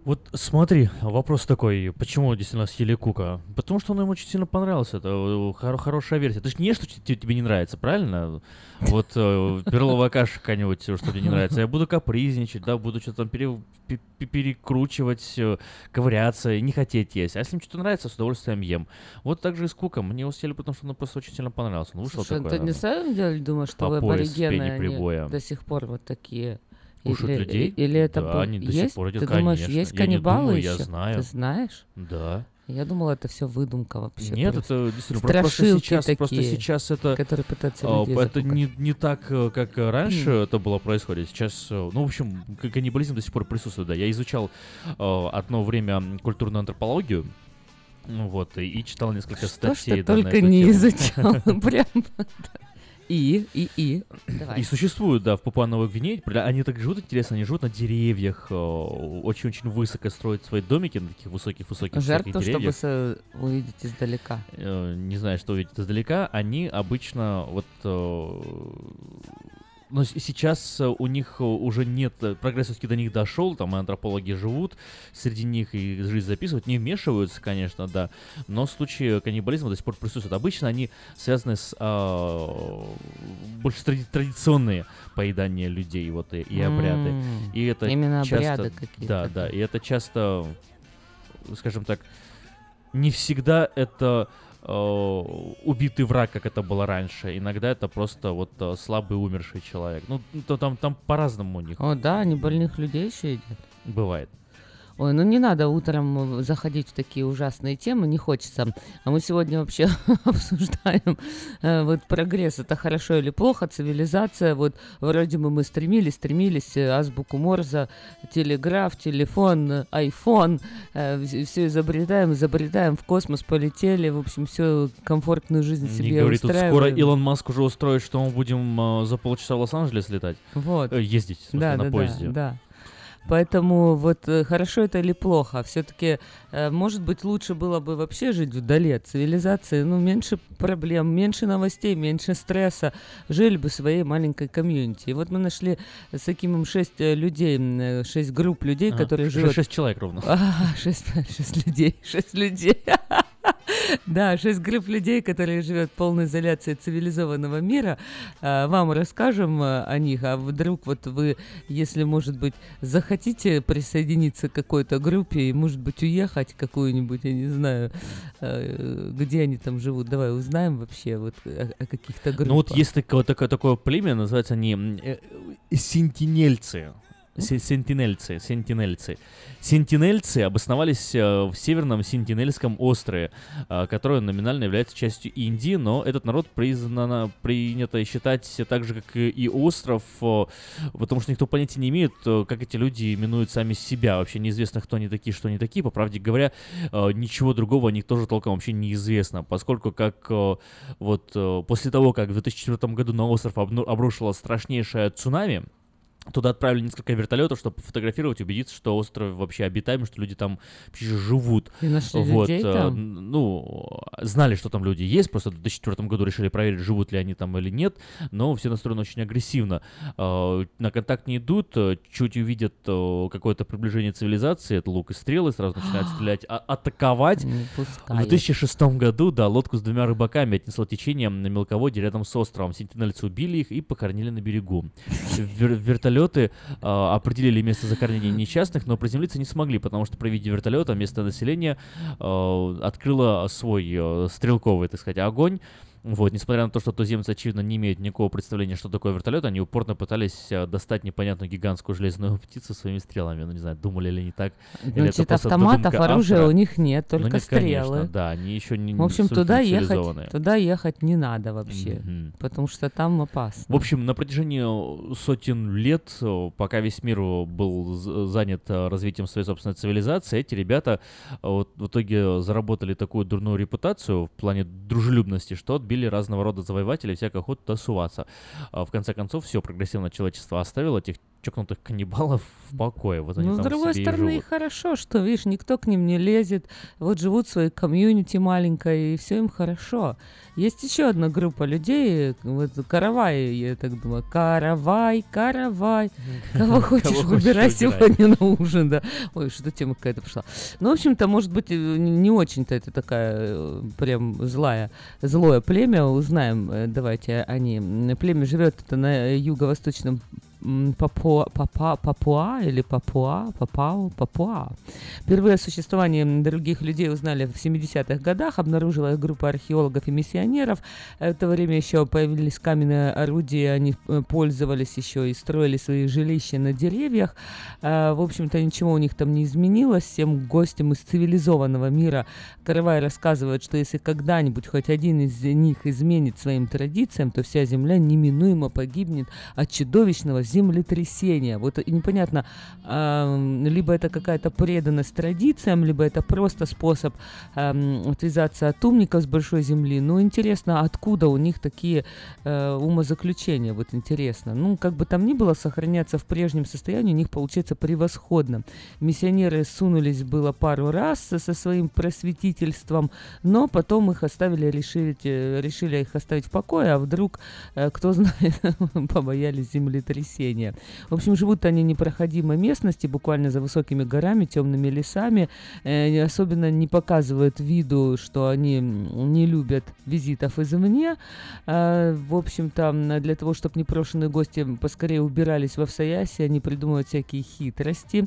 S1: Вот смотри, вопрос такой, почему действительно съели Кука? Потому что он ему очень сильно понравился, это э, хор- хорошая версия. Ты же не что те- тебе не нравится, правильно? Вот э, перловая каша какая-нибудь, что тебе не нравится. Я буду капризничать, да, буду что-то там пере- пе- пе- перекручивать, э, ковыряться и не хотеть есть. А если мне что-то нравится, с удовольствием ем. Вот так же и с Куком. Мне его съели, потому что он просто очень сильно понравился. Ну, вышел
S2: Слушай,
S1: такой,
S2: ты не самом деле думаешь, что
S1: по пояс в
S2: аборигены
S1: пене
S2: они
S1: прибоя.
S2: до сих пор вот такие?
S1: Кушают
S2: или,
S1: людей?
S2: Или это
S1: Да,
S2: был-
S1: они до сих
S2: есть?
S1: пор едят,
S2: Ты думаешь,
S1: конечно.
S2: есть
S1: Я не
S2: каннибалы
S1: думаю,
S2: еще?
S1: я знаю.
S2: Ты знаешь?
S1: Да.
S2: Я думала, это все выдумка вообще.
S1: Нет,
S2: просто.
S1: это действительно про- просто сейчас, просто
S2: такие,
S1: сейчас это,
S2: которые пытаются
S1: а,
S2: людей
S1: это
S2: запугать.
S1: не, не так, э, как раньше это было происходит. Сейчас, э, ну, в общем, каннибализм до сих пор присутствует, да. Я изучал э, одно время культурную антропологию, ну вот, и, и читал несколько
S2: Что
S1: статей.
S2: ты
S1: да,
S2: только не изучал, прям. И, и, и. Давай.
S1: И существуют, да, в Папуа-Новой Гвинее. Бля, Они так живут, интересно, они живут на деревьях, э, очень-очень высоко строят свои домики на таких высоких-высоких
S2: Жарко, чтобы с- увидеть издалека.
S1: Э, не знаю, что увидеть издалека, они обычно вот... э, но сейчас э, у них э, уже нет, э, прогресс все-таки до них дошел, там и антропологи живут среди них и жизнь записывают, не вмешиваются, конечно, да, но случаи каннибализма до сих пор присутствуют. Обычно они связаны с а, больше тради- традиционные поедания людей вот и, и обряды.
S2: М,
S1: И это
S2: именно
S1: часто,
S2: обряды какие-то.
S1: Да, да, и это часто, скажем так, не всегда это э, убитый враг, как это было раньше. Иногда это просто вот э, слабый умерший человек. Ну, то там, там по-разному у них
S2: О, да, они больных людей еще едят.
S1: бывает.
S2: Ой, ну не надо утром э, заходить в такие ужасные темы, не хочется. А мы сегодня вообще обсуждаем э, вот прогресс, это хорошо или плохо, цивилизация. Вот вроде бы мы стремились, стремились, э, азбуку Морза, телеграф, телефон, э, айфон, все изобретаем, изобретаем, в космос полетели, в общем, все комфортную жизнь
S1: Не
S2: себе
S1: говори, тут скоро
S2: устраиваем.
S1: Илон Маск уже устроит, что мы будем э, за полчаса в Лос-Анджелес летать.
S2: Вот.
S1: Э, ездить, в смысле,
S2: да,
S1: на
S2: да,
S1: поезде.
S2: Да, да. Поэтому вот э, хорошо это или плохо, все-таки, может быть, лучше было бы вообще жить вдали от цивилизации, ну, меньше проблем, меньше новостей, меньше стресса, жили бы в своей маленькой комьюнити. И вот мы нашли с Акимом шесть э, людей, э, шесть групп людей,
S1: Ага,
S2: которые живут...
S1: шесть человек ровно.
S2: А, шесть, шесть людей, шесть людей. Да, шесть групп людей, которые живут в полной изоляции цивилизованного мира. А, Вам расскажем а, о них, а вдруг вот вы, если, может быть, захотите присоединиться к какой-то группе и, может быть, уехать какую-нибудь, я не знаю, э, где они там живут, давай узнаем вообще вот о, каких-то группах.
S1: Ну вот есть такое, такое, такое племя, называется они э, э, сентинельцы. Се- Сентинельцы, сентинельцы. Сентинельцы обосновались э, в северном Сентинельском острове, э, которое номинально является частью Индии, но этот народ признано, принято считать так же, как и остров, э, потому что никто понятия не имеет, как эти люди именуют сами себя. Вообще неизвестно, кто они такие, что они такие. По правде говоря, ничего другого о них тоже толком вообще неизвестно, поскольку как вот после того, как в 2004 году на остров обрушило страшнейшее цунами, Туда отправили несколько вертолетов, чтобы фотографировать, убедиться, что остров вообще обитаемый, что люди там вообще живут.
S2: И нашли
S1: вот,
S2: людей
S1: э,
S2: там?
S1: Ну, знали, что там люди есть, просто в 2004 году решили проверить, живут ли они там или нет, но все настроены очень агрессивно. Э, На контакт не идут, э, чуть увидят какое-то приближение цивилизации, это лук и стрелы, сразу начинают стрелять, а- атаковать. В
S2: пускают.
S1: 2006 году, да, лодку с двумя рыбаками отнесло течением на мелководье рядом с островом. Сентинельцы убили их и похоронили на берегу. Вер- вертолеты а, определили место захоронения несчастных, но приземлиться не смогли, потому что при виде вертолета местное население а, открыло свой а, стрелковый, так сказать, огонь. Вот, несмотря на то, что туземцы, очевидно, не имеют никакого представления, что такое вертолет, они упорно пытались а, достать непонятную гигантскую железную птицу своими стрелами. Ну, не знаю, думали ли они так. это
S2: Значит, автоматов, оружия
S1: автора.
S2: у них нет,
S1: Ну,
S2: только
S1: нет, конечно,
S2: стрелы.
S1: да, они еще не
S2: В общем, туда ехать, туда ехать не надо вообще,
S1: Мгм.
S2: потому что там опасно.
S1: В общем, на протяжении э, сотен лет, э, пока весь мир э, был занят э, развитием своей собственной цивилизации, эти ребята э, вот в итоге заработали такую дурную репутацию в плане дружелюбности, что отбили разного рода завоевателей всякой охоты туда суваться. А В конце концов, все прогрессивное человечество оставило этих чокнутых каннибалов в покое. Вот они
S2: Ну, с другой стороны, и хорошо, что, видишь, никто к ним не лезет, вот живут в своей комьюнити маленькой, и все им хорошо. Есть еще одна группа людей, вот каравай, я так думаю, каравай, каравай, кого хочешь, выбирай сегодня на ужин, да. Ой, что тема какая-то пошла. Ну, в общем-то, может быть, э, не очень-то это такая э, прям злая, злое племя, узнаем, э, давайте о ней. Племя живет это на юго-восточном Папуа, Папа, Папуа или Папуа, Папау, Папуа. Впервые о существовании других людей узнали в 70-х годах, обнаружила их группа археологов и миссионеров. В это время еще появились каменные орудия, они э, пользовались еще и строили свои жилища на деревьях. А, В общем-то, ничего у них там не изменилось. Всем гостям из цивилизованного мира Каравай рассказывает, что если когда-нибудь хоть один из них изменит своим традициям, то вся земля неминуемо погибнет от чудовищного землетрясения. Вот непонятно, либо это какая-то преданность традициям, либо это просто способ отвязаться от умников с большой земли. Ну, интересно, откуда у них такие э, умозаключения? Вот интересно. Ну, как бы там ни было, сохраняться в прежнем состоянии у них получается превосходно. Миссионеры сунулись было пару раз со своим просветительством, но потом их оставили, решили, решили их оставить в покое, а вдруг, э, кто знает, побоялись землетрясения. В общем, живут они в непроходимой местности, буквально за высокими горами, темными лесами, э, особенно не показывают виду, что они не любят визитов извне. А, В общем-то, м, для того, чтобы непрошенные гости поскорее убирались во всояси, они придумывают всякие хитрости.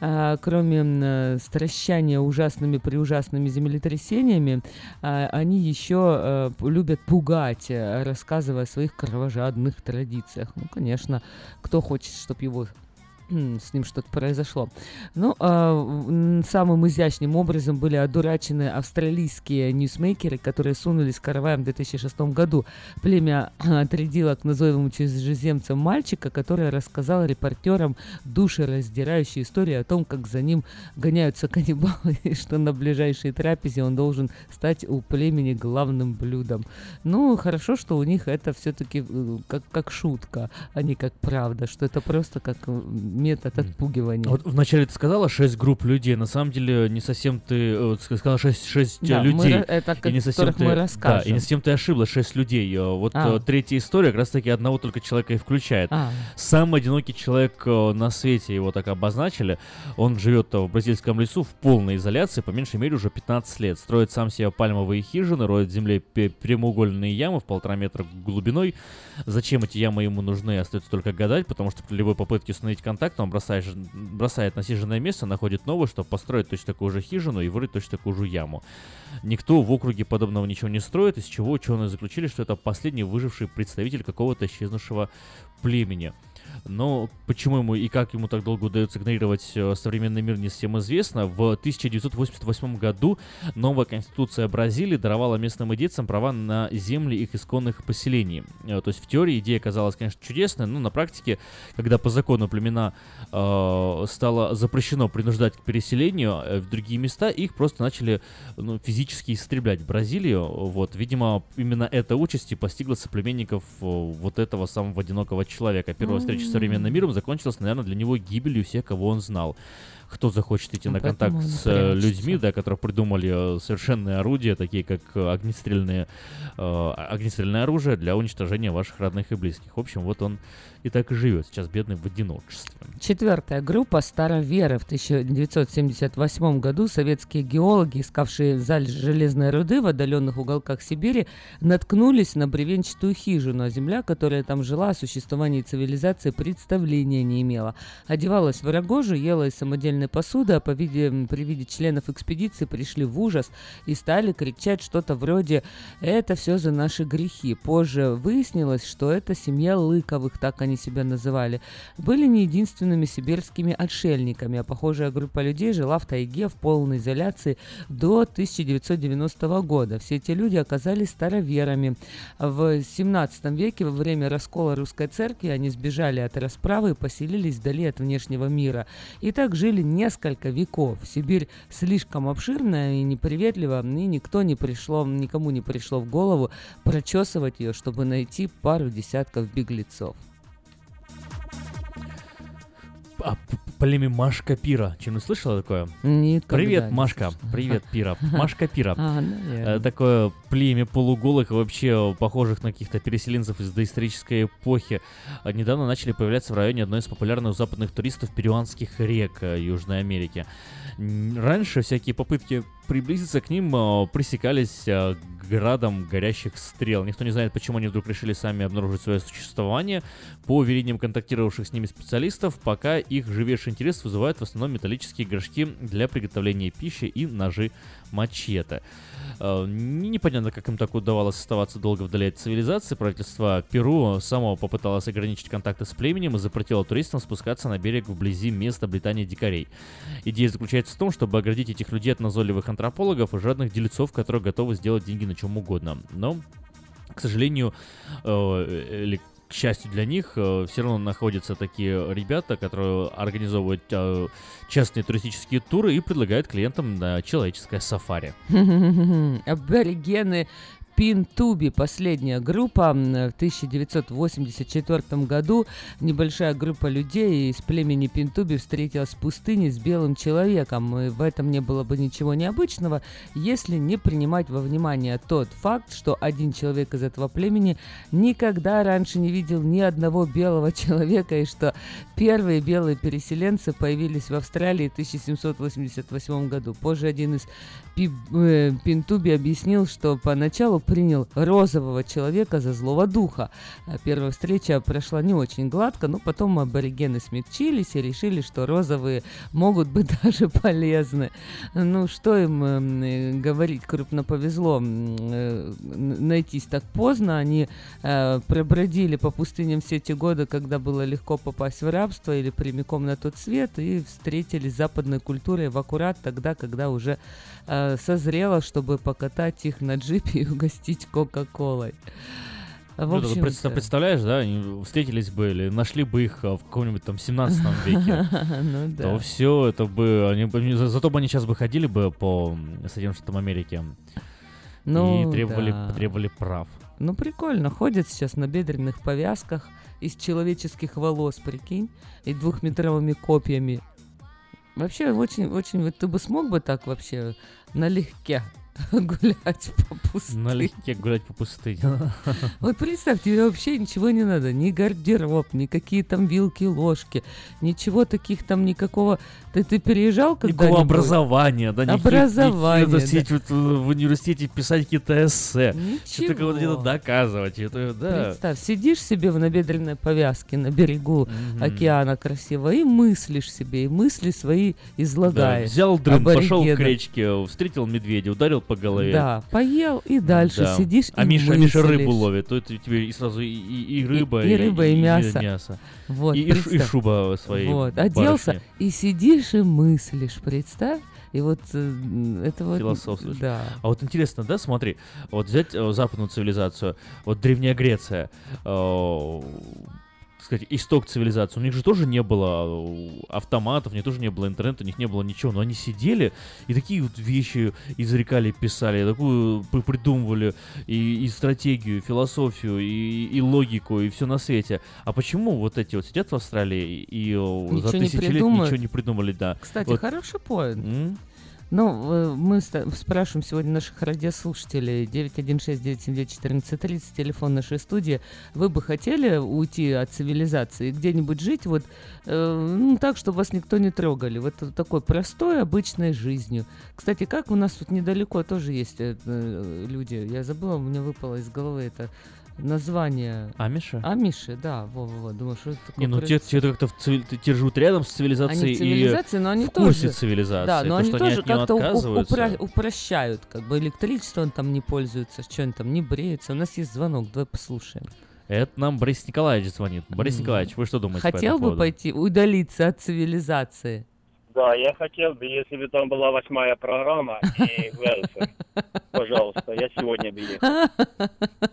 S2: А, Кроме э, стращания ужасными приужасными землетрясениями, а, они еще э, любят пугать, э, рассказывая о своих кровожадных традициях. Ну, конечно, кто хочет, чтобы его с ним что-то произошло. Ну, м, самым изящным образом были одурачены австралийские ньюсмейкеры, которые сунулись караваем в 2006 году. Племя отрядило к назойливым чужеземцам мальчика, который рассказал репортерам душераздирающие истории о том, как за ним гоняются каннибалы, и что на ближайшей трапезе он должен стать у племени главным блюдом. Ну, хорошо, что у них это все-таки как, как шутка, а не как правда, что это просто как метод отпугивания.
S1: Вот вначале ты сказала 6 групп людей, на самом деле не совсем ты э, вот, сказала 6, 6
S2: Да, мы
S1: людей.
S2: ра- это,
S1: и не совсем ты,
S2: мы
S1: Да, и
S2: расскажем.
S1: не совсем ты ошиблась, 6 людей. Э, Вот
S2: А.
S1: э, третья история как раз таки одного только человека и включает.
S2: А.
S1: Самый одинокий человек э, на свете, его так обозначили. Он живет э, в бразильском лесу в полной изоляции, по меньшей мере уже 15 лет. Строит сам себе пальмовые хижины, роет в земле прямоугольные ямы в полтора метра глубиной. Зачем эти ямы ему нужны, остается только гадать, потому что при любой попытке установить контакт он бросает, бросает насиженное место, находит новое, чтобы построить точно такую же хижину и вырыть точно такую же яму. Никто в округе подобного ничего не строит, из чего ученые заключили, что это последний выживший представитель какого-то исчезнувшего племени. Но почему ему и как ему так долго удается игнорировать э, современный мир, не всем известно. В 1988 году новая конституция Бразилии даровала местным индейцам права на земли их исконных поселений. Э, То есть в теории идея казалась, конечно, чудесной, но на практике, когда по закону племена э, стало запрещено принуждать к переселению э, в другие места, их просто начали ну, физически истреблять Бразилию. Вот, видимо, именно эта участь и постигла соплеменников вот этого самого одинокого человека. Встреча с современным миром закончилась, наверное, для него гибелью всех, кого он знал. Кто захочет идти
S2: Ну,
S1: на контакт
S2: он
S1: с э, людьми, да, которые придумали э, совершенные орудия, такие как э, огнестрельные, э, огнестрельное оружие для уничтожения ваших родных и близких. В общем, вот он и так и живет сейчас бедный в одиночестве.
S2: Четвертая группа «Староверы». В 1978 году советские геологи, искавшие залежь железной руды в отдаленных уголках Сибири, наткнулись на бревенчатую хижину, а земля, которая там жила, о существовании цивилизации представления не имела. Одевалась в рогожу, ела из самодельной посуды, а по виде, при виде членов экспедиции пришли в ужас и стали кричать что-то вроде «это все за наши грехи». Позже выяснилось, что это семья Лыковых, так они себя называли, были не единственными сибирскими отшельниками, а похожая группа людей жила в тайге в полной изоляции до 1990 года. Все эти люди оказались староверами. В 17 веке, во время раскола русской церкви, они сбежали от расправы и поселились вдали от внешнего мира. И так жили несколько веков. Сибирь слишком обширная и неприветлива, и никто не пришло, никому не пришло в голову прочесывать ее, чтобы найти пару десятков беглецов.
S1: А племя Машка Пира. Чем-нибудь слышала такое?
S2: Никогда
S1: Привет,
S2: не
S1: Машка. Привет, Пира. Машка Пира.
S2: А, наверное.
S1: Э, Такое племя полуголых, вообще похожих на каких-то переселенцев из доисторической эпохи. э, Недавно начали появляться в районе одной из популярных западных туристов перуанских рек э, Южной Америки. Раньше всякие попытки приблизиться к ним э, пресекались э, градом горящих стрел. Никто не знает, почему они вдруг решили сами обнаружить свое существование. По уверениям контактировавших с ними специалистов, пока их живейший интерес вызывают в основном металлические горшки для приготовления пищи и ножи мачете. Э, не- Непонятно, как им так удавалось оставаться долго вдали от цивилизации. Правительство Перу само попыталось ограничить контакты с племенем и запретило туристам спускаться на берег вблизи мест обитания дикарей. Идея заключается в том, чтобы оградить этих людей от назойливых антропологов и жадных делецов, которые готовы сделать деньги на чем угодно. Но, к сожалению, э, или к счастью для них, все равно находятся такие ребята, которые организовывают э, частные туристические туры и предлагают клиентам человеческое сафари.
S2: Аборигены Пинтуби, последняя группа. В 1984 году небольшая группа людей из племени Пинтуби встретилась в пустыне с белым человеком. И в этом не было бы ничего необычного, если не принимать во внимание тот факт, что один человек из этого племени никогда раньше не видел ни одного белого человека, и что первые белые переселенцы появились в Австралии в 1788 году. Позже один из Э, Пинтуби объяснил, что поначалу принял розового человека за злого духа. А Первая встреча прошла не очень гладко, но потом аборигены смягчились и решили, что розовые могут быть даже полезны. Ну, что им эм, говорить, крупно повезло э, найтись так поздно. Они э, пробродили по пустыням все эти годы, когда было легко попасть в рабство или прямиком на тот свет, и встретились с западной культурой в аккурат тогда, когда уже созрело, чтобы покатать их на джипе и угостить Кока-Колой. В
S1: Ну,
S2: общем,
S1: представ- представляешь, да, они встретились бы или нашли бы их а, в каком-нибудь там 17 веке,
S2: Ну да.
S1: то все это бы, они, зато бы они сейчас бы ходили бы по Соединенным Штатам Америки.
S2: Ну,
S1: и требовали,
S2: да.
S1: требовали прав.
S2: Ну, прикольно. Ходят сейчас на бедренных повязках из человеческих волос, прикинь, и двухметровыми копьями. Вообще, очень, очень... Вот ты бы смог бы так вообще налегке гулять по пустыне?
S1: Налегке гулять по пустыне.
S2: Вот представь, тебе вообще ничего не надо, ни гардероб, никакие там вилки, ложки, ничего таких там, никакого... Ты, ты переезжал когда
S1: Никакого образования, да?
S2: Образования,
S1: никаких- надо
S2: да.
S1: сидеть в университете писать какие-то эссе. Что-то
S2: Ничего.
S1: кого-то где-то доказывать. Это, да.
S2: Представь, сидишь себе в набедренной повязке на берегу
S1: Мгм.
S2: океана красиво и мыслишь себе, и мысли свои
S1: Да,
S2: излагаешь.
S1: взял дрын, пошел к речке, встретил медведя, ударил по голове.
S2: Да, поел и дальше
S1: Да.
S2: сидишь
S1: а
S2: и
S1: Миша, Миша
S2: мыслишь.
S1: рыбу ловит, то это тебе и сразу и, и- и рыба,
S2: и рыба, и мясо.
S1: мясо.
S2: Вот,
S1: и, и ш- и
S2: представь.
S1: шуба своей
S2: Вот, оделся
S1: барышни.
S2: и сидишь и мыслишь, представь. И вот э, это вот...
S1: Философствуешь.
S2: Да.
S1: А вот интересно, да, смотри, вот взять э, западную цивилизацию, вот Древняя Греция, э, сказать, исток цивилизации, у них же тоже не было э, автоматов, у них тоже не было интернета, у них не было ничего, но они сидели и такие вот вещи изрекали, писали, такую при- придумывали и, и стратегию, и философию, и, и логику, и все на свете. А почему вот эти вот сидят в Австралии и,
S2: Ничего
S1: за тысячи лет ничего не придумали, да?
S2: Кстати,
S1: Вот
S2: хороший поинт.
S1: М?
S2: Ну, мы спрашиваем сегодня наших радиослушателей 916-979-1430, телефон нашей студии. Вы бы хотели уйти от цивилизации, где-нибудь жить вот э, ну, так, чтобы вас никто не трогали, вот такой простой, обычной жизнью. Кстати, как у нас тут недалеко тоже есть э, э, люди, я забыла, у меня выпало из головы это название.
S1: Амиши?
S2: Амиши, да, во-во-во, думаю, что это такое
S1: Не, ну те, те как-то в цивили- те- живут рядом с цивилизацией
S2: Они цивилизации,
S1: и
S2: но они
S1: в курсе
S2: тоже,
S1: цивилизации.
S2: Да, но
S1: то,
S2: они
S1: что
S2: тоже как-то упра- упрощают, как бы электричеством там не пользуются, что они там не бреются. У нас есть звонок, давай послушаем.
S1: Это нам Борис Николаевич звонит. Борис. Николаевич, вы что думаете по
S2: Хотел
S1: этому
S2: бы
S1: поводу?
S2: пойти удалиться от цивилизации?
S18: Да, я хотел бы, если бы там была восьмая программа и. Пожалуйста, я сегодня бы ехал.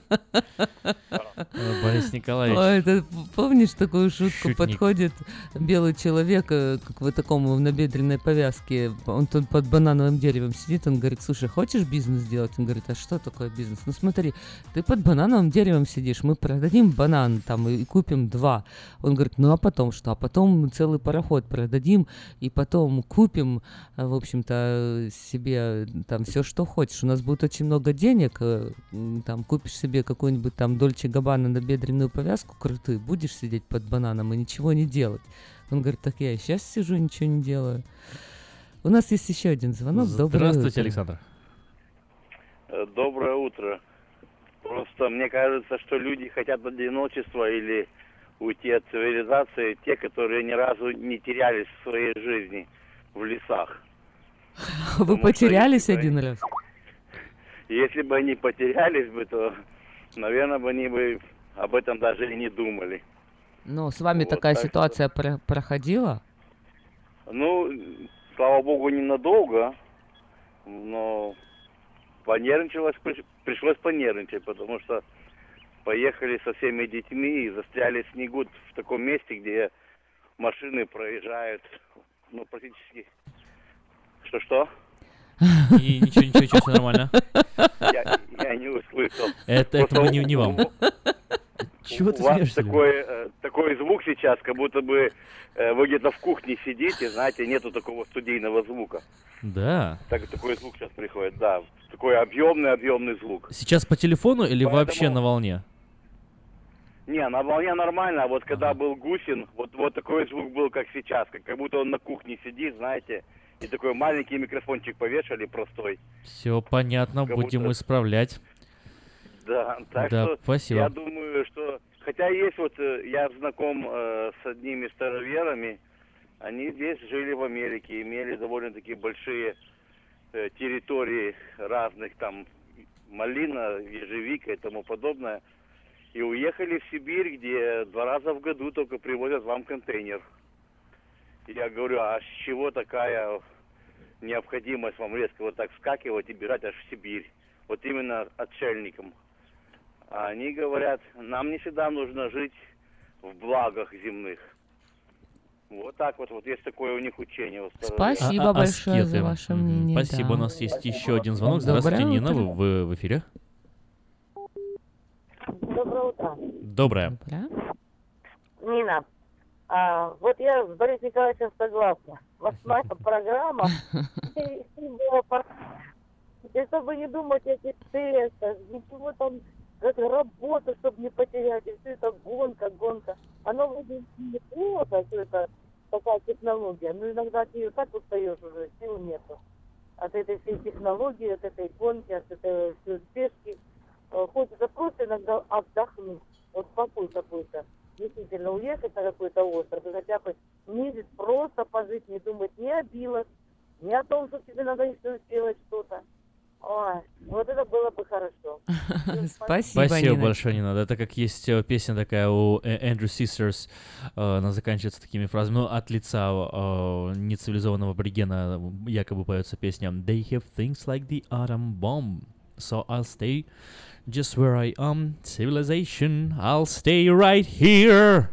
S1: Николаевич.
S2: Ой, это, помнишь такую шутку?
S1: Шутник.
S2: Подходит белый человек, э, как в такому в набедренной повязке, он тут под банановым деревом сидит, он говорит, слушай, хочешь бизнес делать? Он говорит, а что такое бизнес? Ну смотри, ты под банановым деревом сидишь, мы продадим банан там и, и купим два. Он говорит, ну а потом что? А потом целый пароход продадим и потом купим, э, в общем-то, э, себе там все, что хочешь. У нас будет очень много денег, э, там купишь себе какую-нибудь там Дольче Габбана на бедренную повязку крутую, будешь сидеть под бананом и ничего не делать. Он говорит, так я и сейчас сижу, ничего не делаю. У нас есть еще один звонок. Доброе
S1: Здравствуйте,
S2: утро.
S1: Александр.
S18: Э, Доброе утро. Просто мне кажется, что люди хотят одиночества или уйти от цивилизации, те, которые ни разу не терялись в своей жизни в лесах.
S2: Вы потерялись один раз?
S18: Если бы они потерялись бы, то, наверное, бы они бы об этом даже и не думали.
S2: Ну, с вами
S18: Вот,
S2: такая
S18: так что-
S2: ситуация про- проходила?
S18: Ну, слава богу, ненадолго, но понервничалось, приш- пришлось понервничать, потому что поехали со всеми детьми и застряли в снегу в таком месте, где машины проезжают, ну, практически... Что-что?
S1: И ничего, ничего, ничего, все нормально.
S18: Я, я не услышал.
S1: Это, это
S18: Просто
S1: мы не, не вам. Чего ты
S18: У вас
S1: смеешься?
S18: такой, э, такой звук сейчас, как будто бы э, вы где-то в кухне сидите, знаете, нету такого студийного звука.
S1: Да.
S18: Так, такой звук сейчас приходит, да. Такой объемный, объемный звук.
S1: Сейчас по телефону или
S18: Поэтому-
S1: вообще на волне?
S18: Не, на волне нормально, а вот когда был Гусин, вот, вот такой звук был, как сейчас, как, как будто он на кухне сидит, знаете, и такой маленький микрофончик повешали простой.
S1: Все понятно,
S18: Как
S1: будем
S18: будто-
S1: исправлять.
S18: Да, так
S1: Да,
S18: что
S1: спасибо.
S18: я думаю, что... Хотя есть вот, э, я знаком э, с одними староверами, они здесь жили в Америке, имели довольно-таки большие э, территории разных, там, малина, ежевика и тому подобное. И уехали в Сибирь, где два раза в году только привозят вам контейнер. И я говорю, а с чего такая необходимость вам резко вот так скакивать и бежать аж в Сибирь? Вот именно отшельникам. А они говорят, нам не всегда нужно жить в благах земных. Вот так вот, вот есть такое у них учение. у.
S2: Спасибо
S1: А- а-
S2: большое за
S1: аскеты.
S2: ваше
S1: Мгм.
S2: мнение.
S1: Спасибо,
S2: да.
S1: у нас есть еще один звонок.
S2: Доброе
S1: Здравствуйте, Нина,
S2: утро.
S1: вы в, эфире.
S19: Доброе утро.
S1: Доброе.
S19: Нина, а, вот я с Борисом Николаевичем согласна. Восьмая программа. и- чтобы не думать о тестах, ничего там, как работу, чтобы не потерять, и все это гонка, гонка. Оно вроде неплохо, все это такая технология, но иногда от нее так устаешь уже, сил нету. От этой всей технологии, от этой гонки, от этой всей спешки. Э, Хочется просто иногда отдохнуть, вот покой какой-то. Действительно, уехать на какой-то остров и хотя бы месяц просто пожить, не думать ни о билах, ни о том, что тебе надо еще сделать что-то. Ой, вот это было бы хорошо.
S2: Спасибо,
S1: Спасибо
S2: Нина.
S1: большое, Нина. Это как есть э, песня такая у Эндрю Систерс, э, она заканчивается такими фразами, ну, от лица э, нецивилизованного аборигена якобы поется песня «They have things like the atom bomb, so I'll stay just where I am, civilization, I'll stay right here».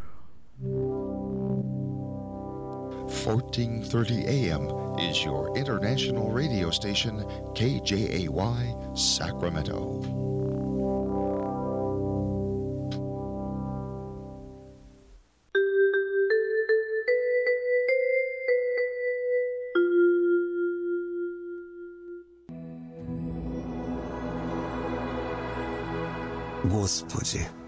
S20: 1430 AM is your international radio station, KJAY, Sacramento.
S21: Господи,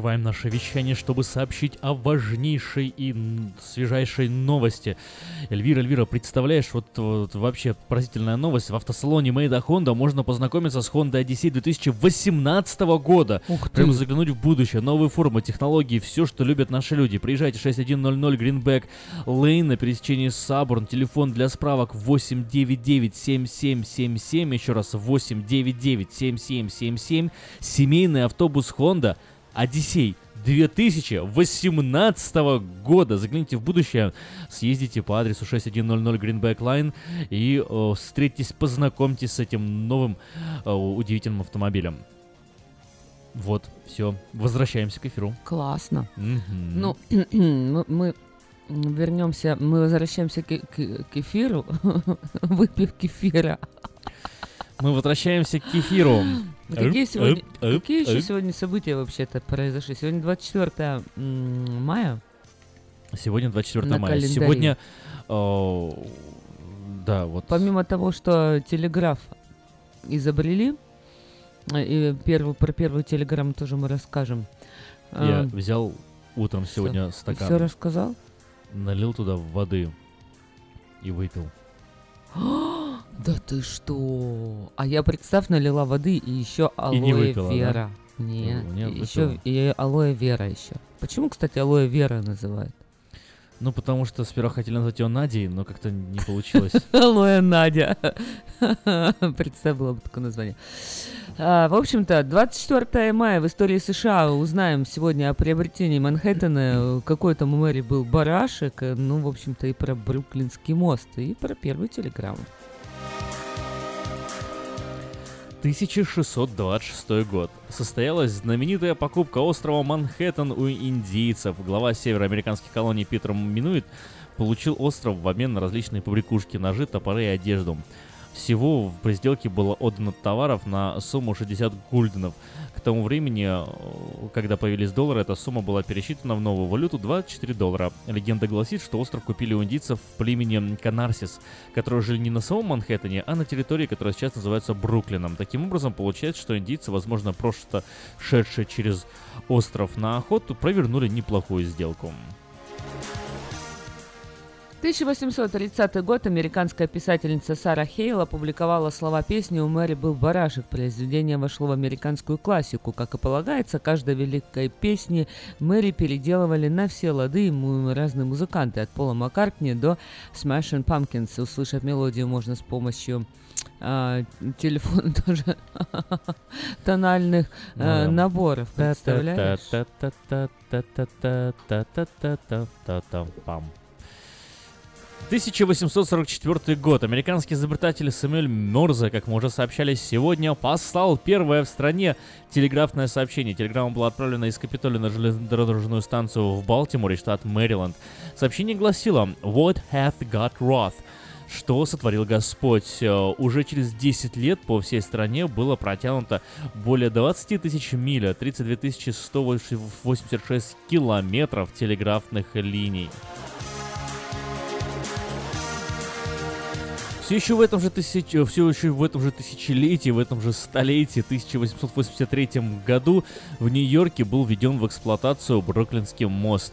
S1: Прерываем наше вещание, чтобы сообщить о важнейшей и свежайшей новости. Эльвира, Эльвира, представляешь, вот, вот вообще поразительная новость. В автосалоне Мейда Honda можно познакомиться с Honda Odyssey 2018 года.
S2: Ух ты.
S1: Прям заглянуть в будущее. Новые формы, технологии, все, что любят наши люди. Приезжайте 6100 Greenback Lane на пересечении Сабурн. Телефон для справок 899-7777. Еще раз 899-7777. Семейный автобус Honda Одиссей 2018 года. Загляните в будущее, съездите по адресу 6100 Greenback Line и э, встретитесь, познакомьтесь с этим новым э, удивительным автомобилем. Вот, все. Возвращаемся к эфиру.
S2: Классно.
S1: Мгм.
S2: Ну, мы, мы вернемся, мы возвращаемся к, к- к эфиру, выпив кефира.
S1: Мы возвращаемся к эфиру.
S2: А Какие, сегодня, какие еще сегодня события вообще-то произошли? Сегодня 24 м, мая.
S1: Сегодня 24
S2: На
S1: мая.
S2: календаре.
S1: Сегодня, э, да, вот.
S2: Помимо того, что телеграф изобрели, э, и первую, про первую телеграмму тоже мы расскажем.
S1: Я
S2: Э,
S1: взял утром сегодня стакан.
S2: Все рассказал?
S1: Налил туда воды и выпил.
S2: Да ты что? А я, представь, налила воды и еще алоэ
S1: И не выпила, да?
S2: вера. Нет,
S1: Ну, не
S2: еще и алоэ вера еще. Почему, кстати, алоэ вера называют?
S1: Ну, потому что сперва хотели назвать ее Надей, но как-то не получилось.
S2: Алоэ Надя. Представь, было бы такое название. А, в общем-то, 24 мая в истории США узнаем сегодня о приобретении Манхэттена. Какой там у Мэри был барашек. э, Ну, в общем-то, и про Бруклинский мост, и про первую телеграмму.
S1: 1626 год. Состоялась знаменитая покупка острова Манхэттен у индийцев. Глава североамериканских колоний Питер Минуит получил остров в обмен на различные побрякушки, ножи, топоры и одежду. Всего в сделке было отдано товаров на сумму 60 гульденов. К тому времени, э, когда появились доллары, эта сумма была пересчитана в новую валюту 24 доллара. Легенда гласит, что остров купили у индийцев в племени Канарсис, которые жили не на самом Манхэттене, а на территории, которая сейчас называется Бруклином. Таким образом, получается, что индийцы, возможно, просто шедшие через остров на охоту, провернули неплохую сделку.
S2: 1830 год американская писательница Сара Хейл опубликовала слова песни «У Мэри был барашек». Произведение вошло в американскую классику. Как и полагается, каждой великой песни Мэри переделывали на все лады ему разные музыканты, от Пола Маккартни до Smashing Pumpkins. Услышать мелодию можно с помощью а, телефона тоже тональных
S1: Ну
S2: а, наборов. Представляешь?
S1: 1844 год. Американский изобретатель Сэмюэль Мёрзе, как мы уже сообщали сегодня, послал первое в стране телеграфное сообщение. Телеграмма была отправлена из Капитолия на железнодорожную станцию в Балтиморе, штат Мэриленд. Сообщение гласило «What hath God wrath?» что сотворил Господь. Э, уже через 10 лет по всей стране было протянуто более 20 тысяч миль, 32 186 километров телеграфных линий. Все еще в этом же тысяч... все еще в этом же тысячелетии, в этом же столетии, 1883 году в Нью-Йорке был введен в эксплуатацию Бруклинский мост.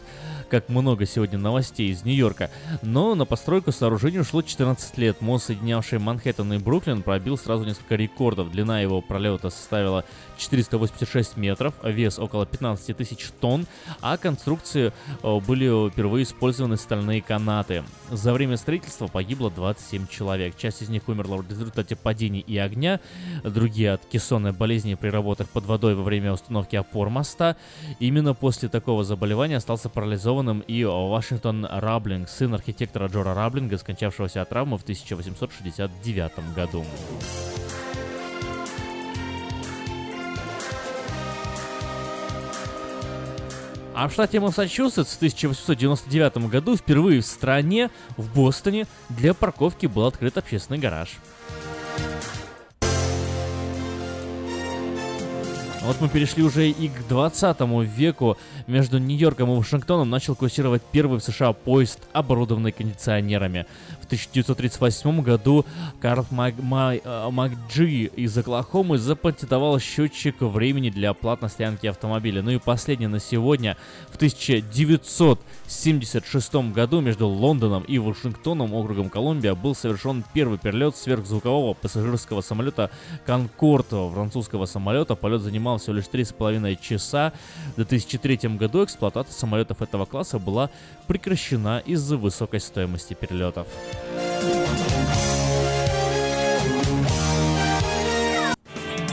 S1: Как много сегодня новостей из Нью-Йорка. Но на постройку сооружения ушло 14 лет. Мост, соединявший Манхэттен и Бруклин, пробил сразу несколько рекордов. Длина его пролета составила 486 метров, вес около 15 тысяч тонн, а конструкции э, были впервые использованы стальные канаты. За время строительства погибло 27 человек. Часть из них умерла в результате падений и огня, другие от кессонной болезни при работах под водой во время установки опор моста. Именно после такого заболевания остался парализованным и Вашингтон Раблинг, сын архитектора Джора Раблинга, скончавшегося от травмы в 1869 году. А в штате Массачусетс в 1899 году впервые в стране, в Бостоне, для парковки был открыт общественный гараж. Вот мы перешли уже и к 20 веку. Между Нью-Йорком и Вашингтоном начал курсировать первый в США поезд, оборудованный кондиционерами. В 1938 году Карл Мак, э, Макджи из Оклахомы запатентовал счетчик времени для платной стоянки автомобиля. Ну и последнее на сегодня. В 1976 году между Лондоном и Вашингтоном, округом Колумбия, был совершен первый перелет сверхзвукового пассажирского самолета «Конкорд» французского самолета. Полет занимал всего лишь 3,5 часа. В 2003 году эксплуатация самолетов этого класса была прекращена из-за высокой стоимости перелетов. Thank you.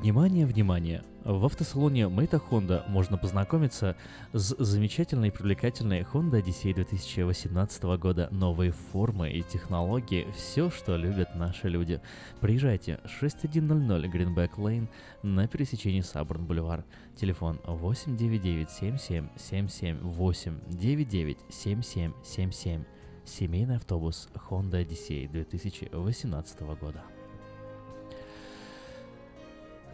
S1: Внимание, внимание! В автосалоне Мэйта Honda можно познакомиться с замечательной и привлекательной Honda Odyssey 2018 года. Новые формы и технологии, все, что любят наши люди. Приезжайте 6100 Greenback Lane на пересечении Сабурн Бульвар. Телефон 899 77 77 899 77 77. Семейный автобус Honda Odyssey 2018 года.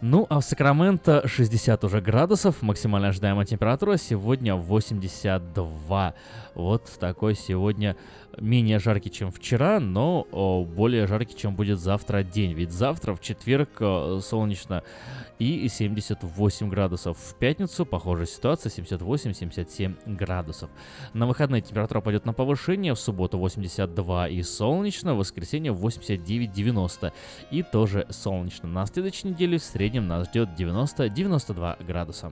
S1: Ну, а в Сакраменто 60 уже градусов, максимально ожидаемая температура сегодня 82. Вот такой сегодня менее жаркий, чем вчера, но более жаркий, чем будет завтра день. Ведь завтра, в четверг, э, солнечно и 78 градусов. В пятницу похожая ситуация, 78-77 градусов. На выходные температура пойдет на повышение, в субботу 82 и солнечно, в воскресенье 89-90 и тоже солнечно. На следующей неделе в среднем нас ждет 90-92 градуса.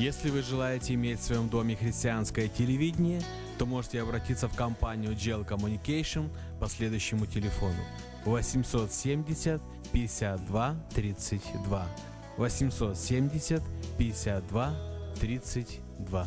S22: Если вы желаете иметь в своем доме христианское телевидение, то можете обратиться в компанию Gel Communication по следующему телефону. 870 52 32 870 52 32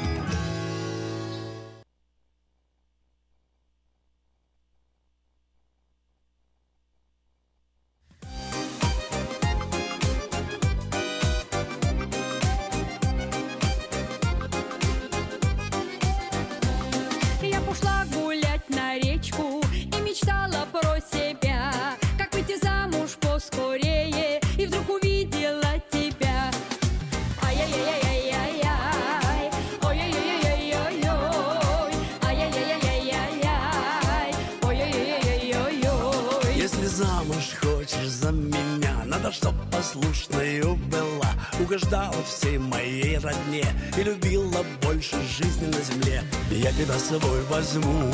S23: чтоб послушною была Угождала всей моей родне И любила больше жизни на земле. Я тебя с собой возьму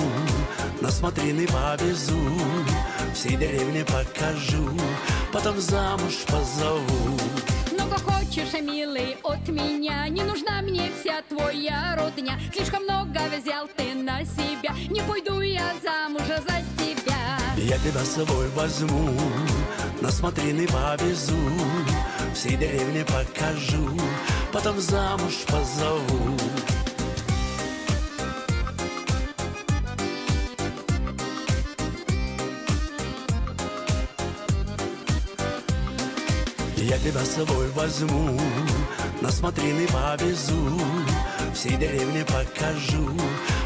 S23: На смотрины повезу Всей деревне покажу Потом замуж позову.
S24: Много хочешь, милый, от меня Не нужна мне вся твоя родня. Слишком много взял ты на себя Не пойду я замуж за тебя.
S23: Я тебя с собой возьму На смотрины повезу Всей деревне покажу Потом замуж позову. Я тебя с собой возьму На смотрины повезу Всей деревне покажу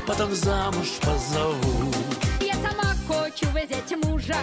S23: Потом замуж позову.
S24: Я сама хочу взять мужа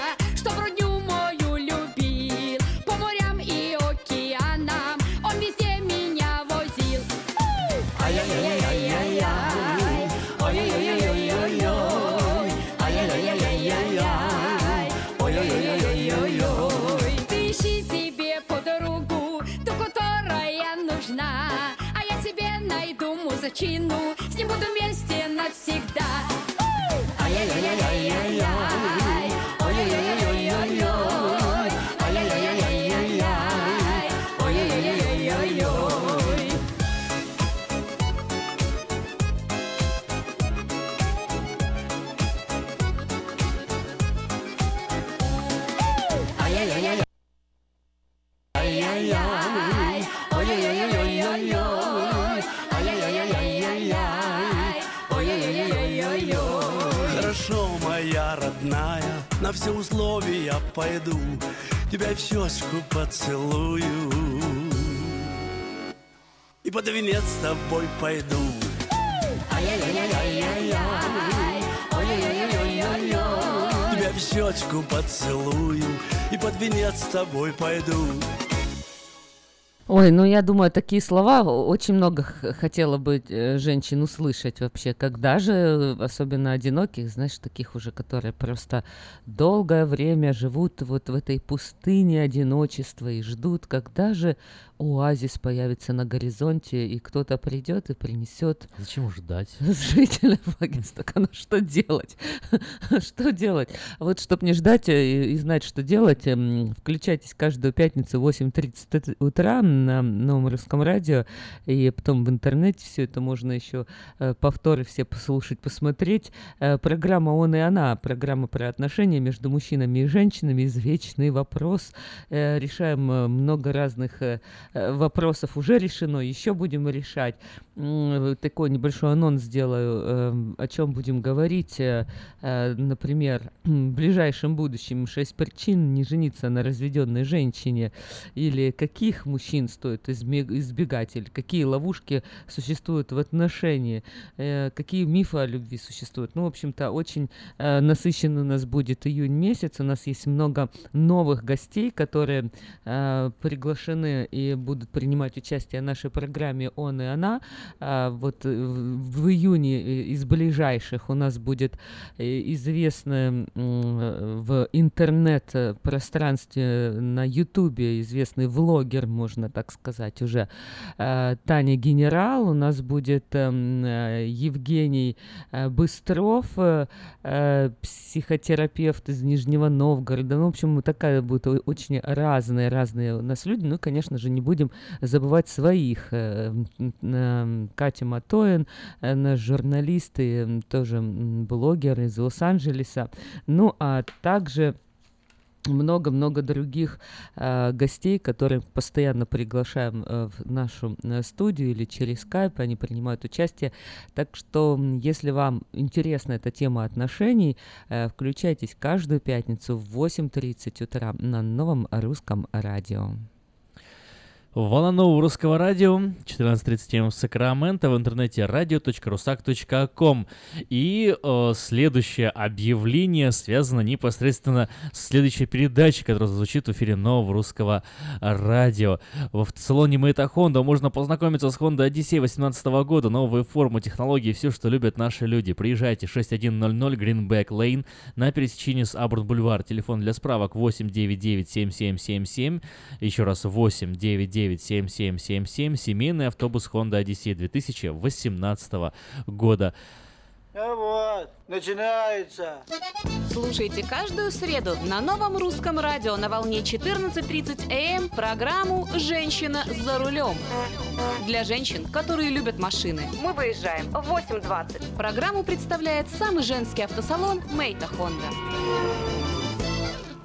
S23: Венец с тобой пойду Тебя в щечку поцелую И под венец с тобой пойду
S2: Ой, ну я думаю, такие слова очень много хотела бы э, женщин услышать вообще. Когда же, э, особенно одиноких, знаешь, таких уже, которые просто долгое время живут вот в этой пустыне одиночества и ждут, когда же оазис появится на горизонте, и кто-то придет и принесет
S1: Зачем ждать?
S2: жителям Флагенстока. Ну что делать? Что делать? Вот, чтобы не ждать и, и знать, что делать, эм, включайтесь каждую пятницу в 8.30 утра на новом русском радио, и потом в интернете все это можно еще э, повторы все послушать, посмотреть. Э, Программа «Он и она», программа про отношения между мужчинами и женщинами, извечный вопрос. Э, Решаем много разных вопросов, уже решено, еще будем решать. Такой небольшой анонс сделаю, э, о чем будем говорить. Э, э, Например, в ближайшем будущем шесть причин не жениться на разведенной женщине или каких мужчин стоит избегать, или какие ловушки существуют в отношении, э, какие мифы о любви существуют. Ну, в общем-то, очень э, насыщенный у нас будет июнь месяц. У нас есть много новых гостей, которые э, приглашены и будут принимать участие в нашей программе «Он и она». А, вот э, в, июне э, из ближайших у нас будет э, э, в интернет-пространстве на Ютубе известный влогер, можно так сказать, уже э, Таня Генерал. У нас будет эм, Евгений Быстров, психотерапевт из Нижнего Новгорода. Ну, в общем, такая будет очень разные, разные у нас люди. Ну, конечно же, не будем забывать своих. Э, м, м, Катя Матоин, наш журналист и тоже блогер из Лос-Анджелеса. Ну, а также много-много других э, гостей, которых постоянно приглашаем э, в нашу э, студию или через скайп, они принимают участие. Так что, если вам интересна эта тема отношений, э, включайтесь каждую пятницу в 8.30 утра на новом русском радио.
S1: Нового русского радио, 14.37 в Сакраменто, в интернете radio.rusak.com. И э, следующее объявление связано непосредственно с следующей передачей, которая звучит в эфире нового русского радио. В автосалоне Мэйта Honda можно познакомиться с Honda Odyssey 2018 года, новые формы, технологии, все, что любят наши люди. Приезжайте 6100 Greenback Lane на пересечении с Абурн Бульвар. Телефон для справок 899 7777. Еще раз 899 7777, семейный автобус Honda Odyssey 2018 года.
S25: Ну вот, начинается.
S4: Слушайте каждую среду на новом русском радио на волне 14.30 АМ программу «Женщина за рулем». Для женщин, которые любят машины. Мы выезжаем в 8.20. Программу представляет самый женский автосалон «Мейта Хонда».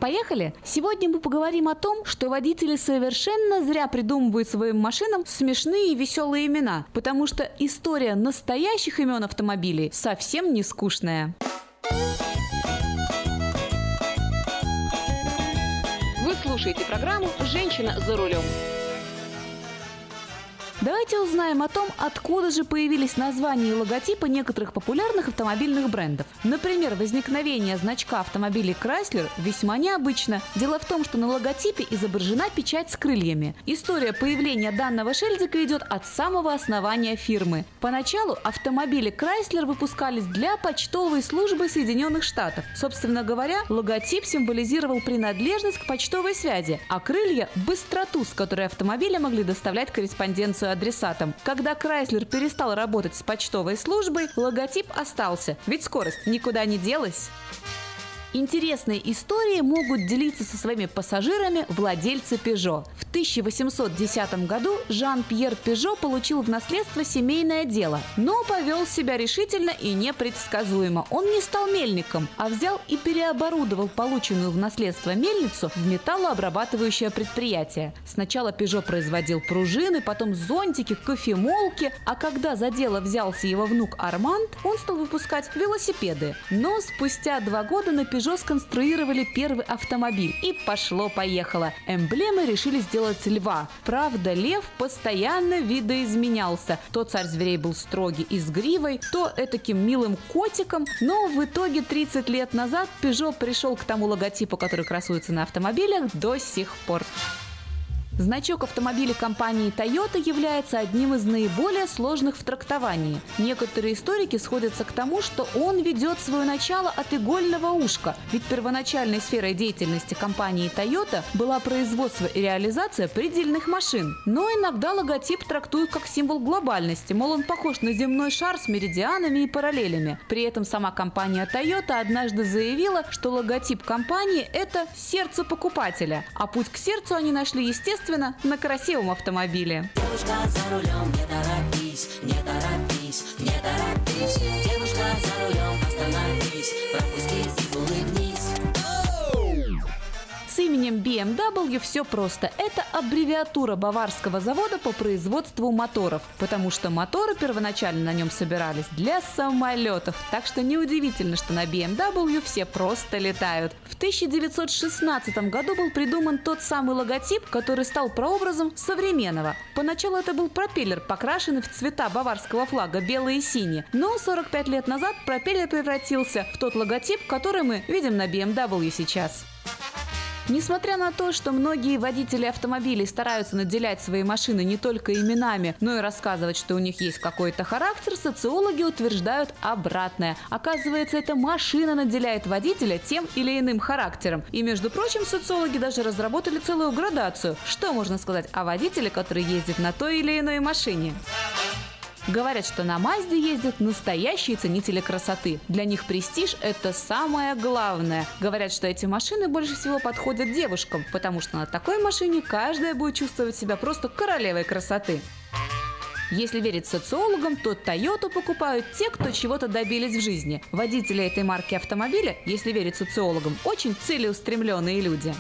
S4: Поехали! Сегодня мы поговорим о том, что водители совершенно зря придумывают своим машинам смешные и веселые имена, потому что история настоящих имен автомобилей совсем не скучная. Вы слушаете программу «Женщина за рулем». Давайте узнаем о том, откуда же появились названия и логотипы некоторых популярных автомобильных брендов. Например, возникновение значка автомобилей Chrysler весьма необычно. Дело в том, что на логотипе изображена печать с крыльями. История появления данного шильдика идет от самого основания фирмы. Поначалу автомобили Chrysler выпускались для почтовой службы Соединенных Штатов. Собственно говоря, логотип символизировал принадлежность к почтовой связи, а крылья – быстроту, с которой автомобили могли доставлять корреспонденцию адресатам. Когда Крайслер перестал работать с почтовой службой, логотип остался, ведь скорость никуда не делась. Интересные истории могут делиться со своими пассажирами владельцы Peugeot. В 1810 году Жан-Пьер Пежо получил в наследство семейное дело, но повел себя решительно и непредсказуемо. Он не стал мельником, а взял и переоборудовал полученную в наследство мельницу в металлообрабатывающее предприятие. Сначала Пежо производил пружины, потом зонтики, кофемолки, а когда за дело взялся его внук Арманд, он стал выпускать велосипеды. Но спустя два года на Peugeot Peugeot сконструировали первый автомобиль. И пошло-поехало. Эмблемы решили сделать льва. Правда, лев постоянно видоизменялся. То царь зверей был строгий и с гривой, то этаким милым котиком. Но в итоге 30 лет назад Peugeot пришел к тому логотипу, который красуется на автомобилях до сих пор. Значок автомобиля компании Toyota является одним из наиболее сложных в трактовании. Некоторые историки сходятся к тому, что он ведет свое начало от игольного ушка, ведь первоначальной сферой деятельности компании Toyota была производство и реализация предельных машин. Но иногда логотип трактуют как символ глобальности, мол, он похож на земной шар с меридианами и параллелями. При этом сама компания Toyota однажды заявила, что логотип компании – это сердце покупателя, а путь к сердцу они нашли, естественно, естественно, на красивом автомобиле.
S26: Девушка за рулем, не торопись, не торопись, не торопись. Девушка за рулем, остановись, пропусти
S4: именем BMW все просто. Это аббревиатура баварского завода по производству моторов, потому что моторы первоначально на нем собирались для самолетов. Так что неудивительно, что на BMW все просто летают. В 1916 году был придуман тот самый логотип, который стал прообразом современного. Поначалу это был пропеллер, покрашенный в цвета баварского флага белый и синий. Но 45 лет назад пропеллер превратился в тот логотип, который мы видим на BMW сейчас. Несмотря на то, что многие водители автомобилей стараются наделять свои машины не только именами, но и рассказывать, что у них есть какой-то характер, социологи утверждают обратное. Оказывается, эта машина наделяет водителя тем или иным характером. И, между прочим, социологи даже разработали целую градацию. Что можно сказать о водителе, который ездит на той или иной машине? Говорят, что на Мазде ездят настоящие ценители красоты. Для них престиж – это самое главное. Говорят, что эти машины больше всего подходят девушкам, потому что на такой машине каждая будет чувствовать себя просто королевой красоты. Если верить социологам, то Toyota покупают те, кто чего-то добились в жизни. Водители этой марки автомобиля, если верить социологам, очень целеустремленные люди.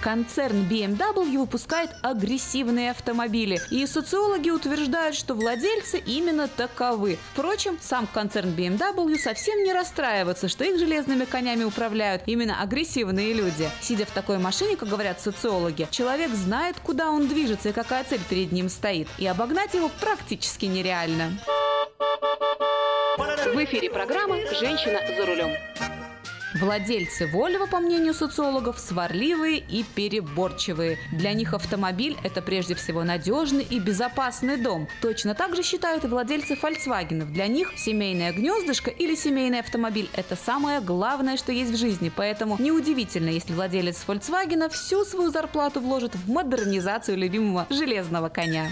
S4: Концерн BMW выпускает агрессивные автомобили, и социологи утверждают, что владельцы именно таковы. Впрочем, сам концерн BMW совсем не расстраивается, что их железными конями управляют именно агрессивные люди. Сидя в такой машине, как говорят социологи, человек знает, куда он движется и какая цель перед ним стоит, и обогнать его практически нереально. В эфире программа «Женщина за рулем». Владельцы Volvo, по мнению социологов, сварливые и переборчивые. Для них автомобиль – это прежде всего надежный и безопасный дом. Точно так же считают и владельцы Volkswagen. Для них семейное гнездышко или семейный автомобиль – это самое главное, что есть в жизни. Поэтому неудивительно, если владелец Volkswagen всю свою зарплату вложит в модернизацию любимого железного коня.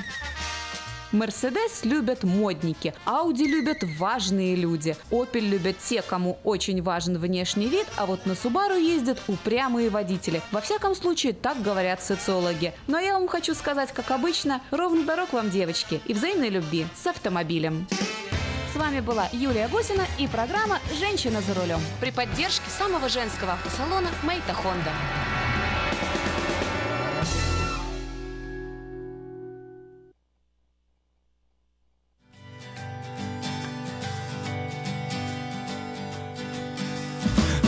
S4: Мерседес любят модники, Ауди любят важные люди, Opel любят те, кому очень важен внешний вид, а вот на Subaru ездят упрямые водители. Во всяком случае, так говорят социологи. Но я вам хочу сказать, как обычно, ровно дорог вам, девочки, и взаимной любви с автомобилем. С вами была Юлия Гусина и программа «Женщина за рулем» при поддержке самого женского автосалона «Мейта Хонда».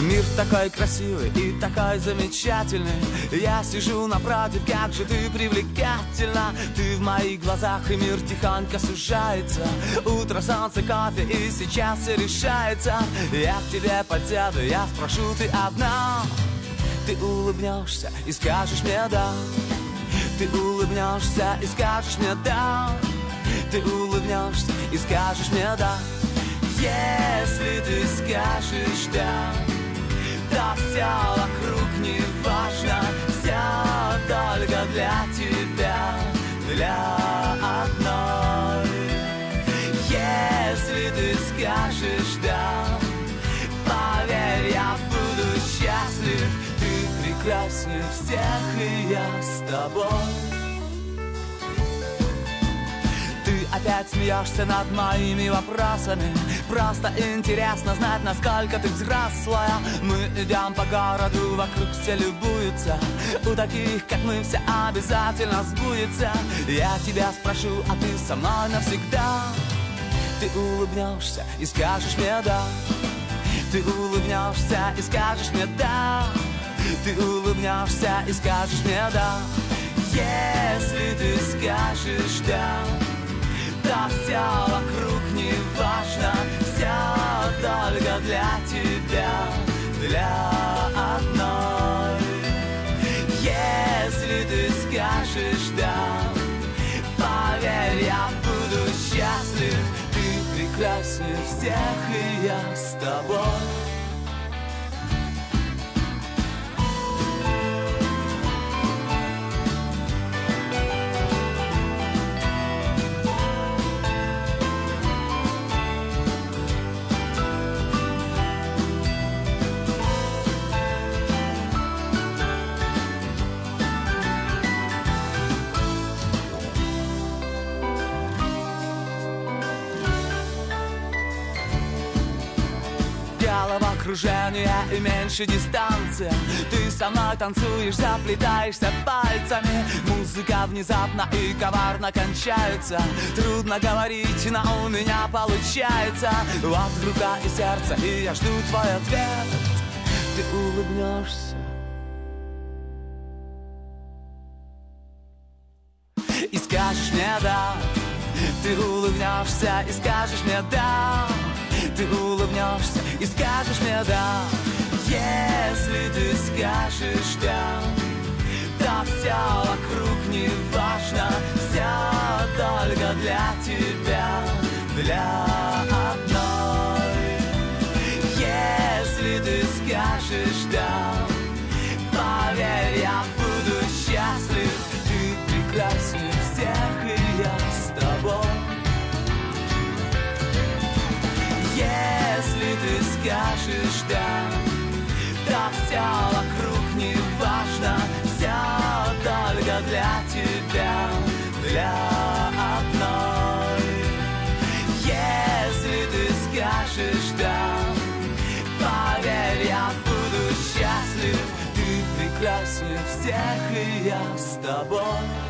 S27: Мир такой красивый и такой замечательный. Я сижу напротив, как же ты привлекательна. Ты в моих глазах и мир тихонько сужается. Утро, солнце, кофе и сейчас все решается. Я к тебе подсяду, я спрошу, ты одна? Ты улыбнешься и скажешь мне да Ты улыбнешься и скажешь мне да Ты улыбнешься и скажешь мне да Если ты скажешь да да все вокруг не важно Все только для тебя, для одной. Если ты скажешь да Поверь, я буду счастлив. Ты прекраснее всех, и я с тобой опять смеешься над моими вопросами. Просто интересно знать, насколько ты взрослая. Мы идем по городу, вокруг все любуются. У таких, как мы, все обязательно сбудется. Я тебя спрошу, а ты со мной навсегда? Ты улыбнешься и скажешь мне да Ты улыбнешься и скажешь мне да Ты улыбнешься и скажешь мне да Если ты скажешь да да все вокруг не важно Все только для тебя, для одной. Если ты скажешь да Поверь, я буду счастлив. Ты прекраснее всех, и я с тобой головокружение и меньше дистанция Ты мной танцуешь, заплетаешься пальцами. Музыка внезапно и коварно кончается. Трудно говорить, но у меня получается. Вот рука и сердце, и я жду твой ответ. Ты улыбнешься. И скажешь мне да Ты улыбнешься и скажешь мне да ты улыбнешься и скажешь мне да Если ты скажешь да Да все вокруг не важно Все только для тебя, для одной. Если ты скажешь да Поверь, я буду счастлив Ты прекраснее скажешь да. Да все вокруг не важно Все только для тебя, для одной. Если ты скажешь да Поверь, я буду счастлив. Ты прекраснее всех, и я с тобой.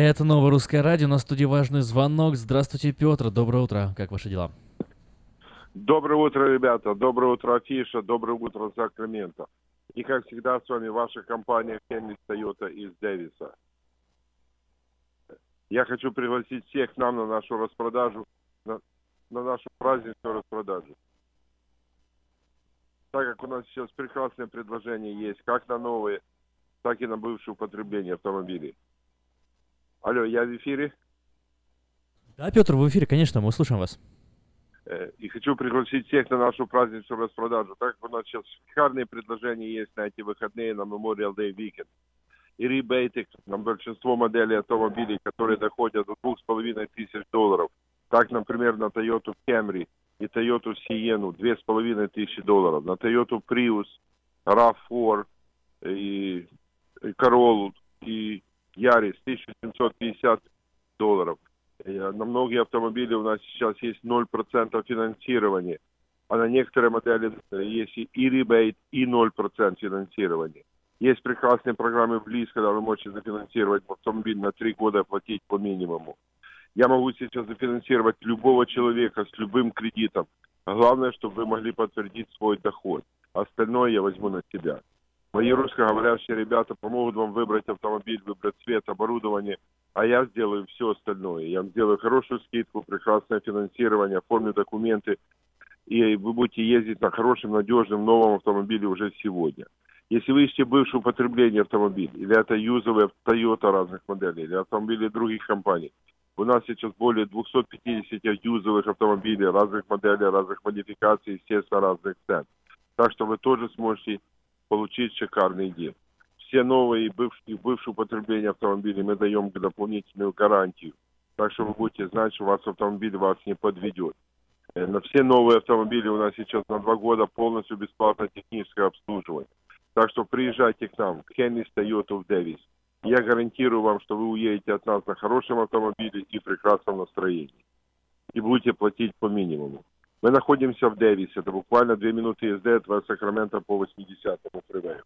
S1: Это новое русское радио, на студии важный звонок. Здравствуйте, Петр, доброе утро, как ваши дела?
S28: Доброе утро, ребята. Доброе утро, Афиша. Доброе утро, Сакраменто. И, как всегда, с вами ваша компания Хеннис Тойота из Дэвиса. Я хочу пригласить всех к нам на нашу распродажу, на, на нашу праздничную распродажу. Так как у нас сейчас прекрасное предложение есть, как на новые, так и на бывшее употребление автомобилей. Алло, я в эфире?
S1: Да, Петр, в эфире, конечно, мы слушаем вас.
S28: Э, И хочу пригласить всех на нашу праздничную распродажу. Так как у нас сейчас шикарные предложения есть на эти выходные на Memorial Day Weekend. И ребейты на большинство моделей автомобилей, которые доходят до двух с половиной тысяч долларов. Так, например, на Toyota Camry и Toyota Sienna две с половиной тысячи долларов. На Toyota Prius, RAV4 и, и Corolla и Ярис 1750 долларов. И На многие автомобили у нас сейчас есть 0% финансирования, а на некоторые модели э, есть и- ребейт, и 0% финансирования. Есть прекрасные программы в ЛИС, когда вы можете зафинансировать автомобиль на три года, оплатить по минимуму. Я могу сейчас зафинансировать любого человека с любым кредитом. Главное, чтобы вы могли подтвердить свой доход. Остальное я возьму на себя. Мои русскоговорящие ребята помогут вам выбрать автомобиль, выбрать цвет, оборудование, а я сделаю все остальное. Я вам сделаю хорошую скидку, прекрасное финансирование, оформлю документы, и вы будете ездить на хорошем, надежном, новом автомобиле уже сегодня. Если вы ищете бывшее употребление автомобиль, или это юзовые Toyota разных моделей, или автомобили других компаний, у нас сейчас более 250 юзовых автомобилей разных моделей, разных модификаций, естественно, разных цен. Так что вы тоже сможете получить шикарный день. Все новые и бывшие, бывшие употребления автомобилей мы даем дополнительную гарантию. Так что вы будете знать, что у вас автомобиль вас не подведет. Э, На все новые автомобили у нас сейчас на два года полностью бесплатное техническое обслуживание. Так что приезжайте к нам, Хеннис Toyota в Дэвис. Я гарантирую вам, что вы уедете от нас на хорошем автомобиле и в прекрасном настроении. И будете платить по минимуму. Мы находимся в Дэвис. Это буквально две минуты езды от Сакрамента по 80-му фривею.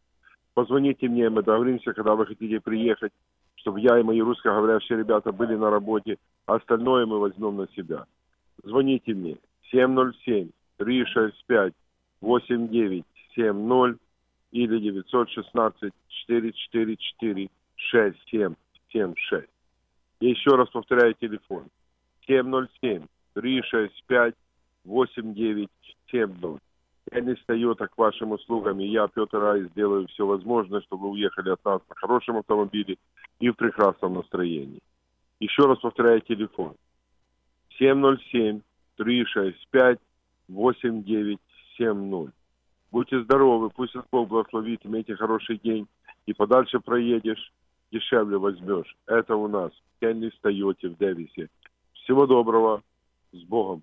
S28: Позвоните мне, мы договоримся, когда вы хотите приехать, чтобы я и мои русскоговорящие ребята были на работе. а Остальное мы возьмем на себя. Звоните мне 707-365-8970 или 916-444-6776. И еще раз повторяю телефон. 707-365-8970. Я не стою так вашим услугам, и я, Петр Ай, сделаю все возможное, чтобы вы уехали от нас на хорошем автомобиле и в прекрасном настроении. Еще раз повторяю телефон. 707-365-8970. Будьте здоровы, пусть Бог благословит, имейте хороший день. И подальше проедешь, дешевле возьмешь. Это у нас. Кенни Тойоте в Дэвисе. Всего доброго. С Богом.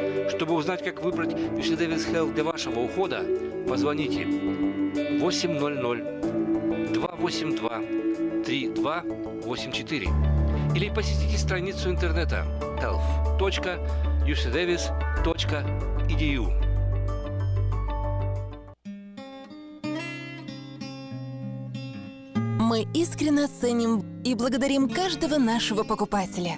S13: Чтобы узнать, как выбрать UC Davis Health для вашего ухода, позвоните 800 282 3284 или посетите страницу интернета health.ucdavis.edu.
S29: Мы искренне ценим и благодарим каждого нашего покупателя.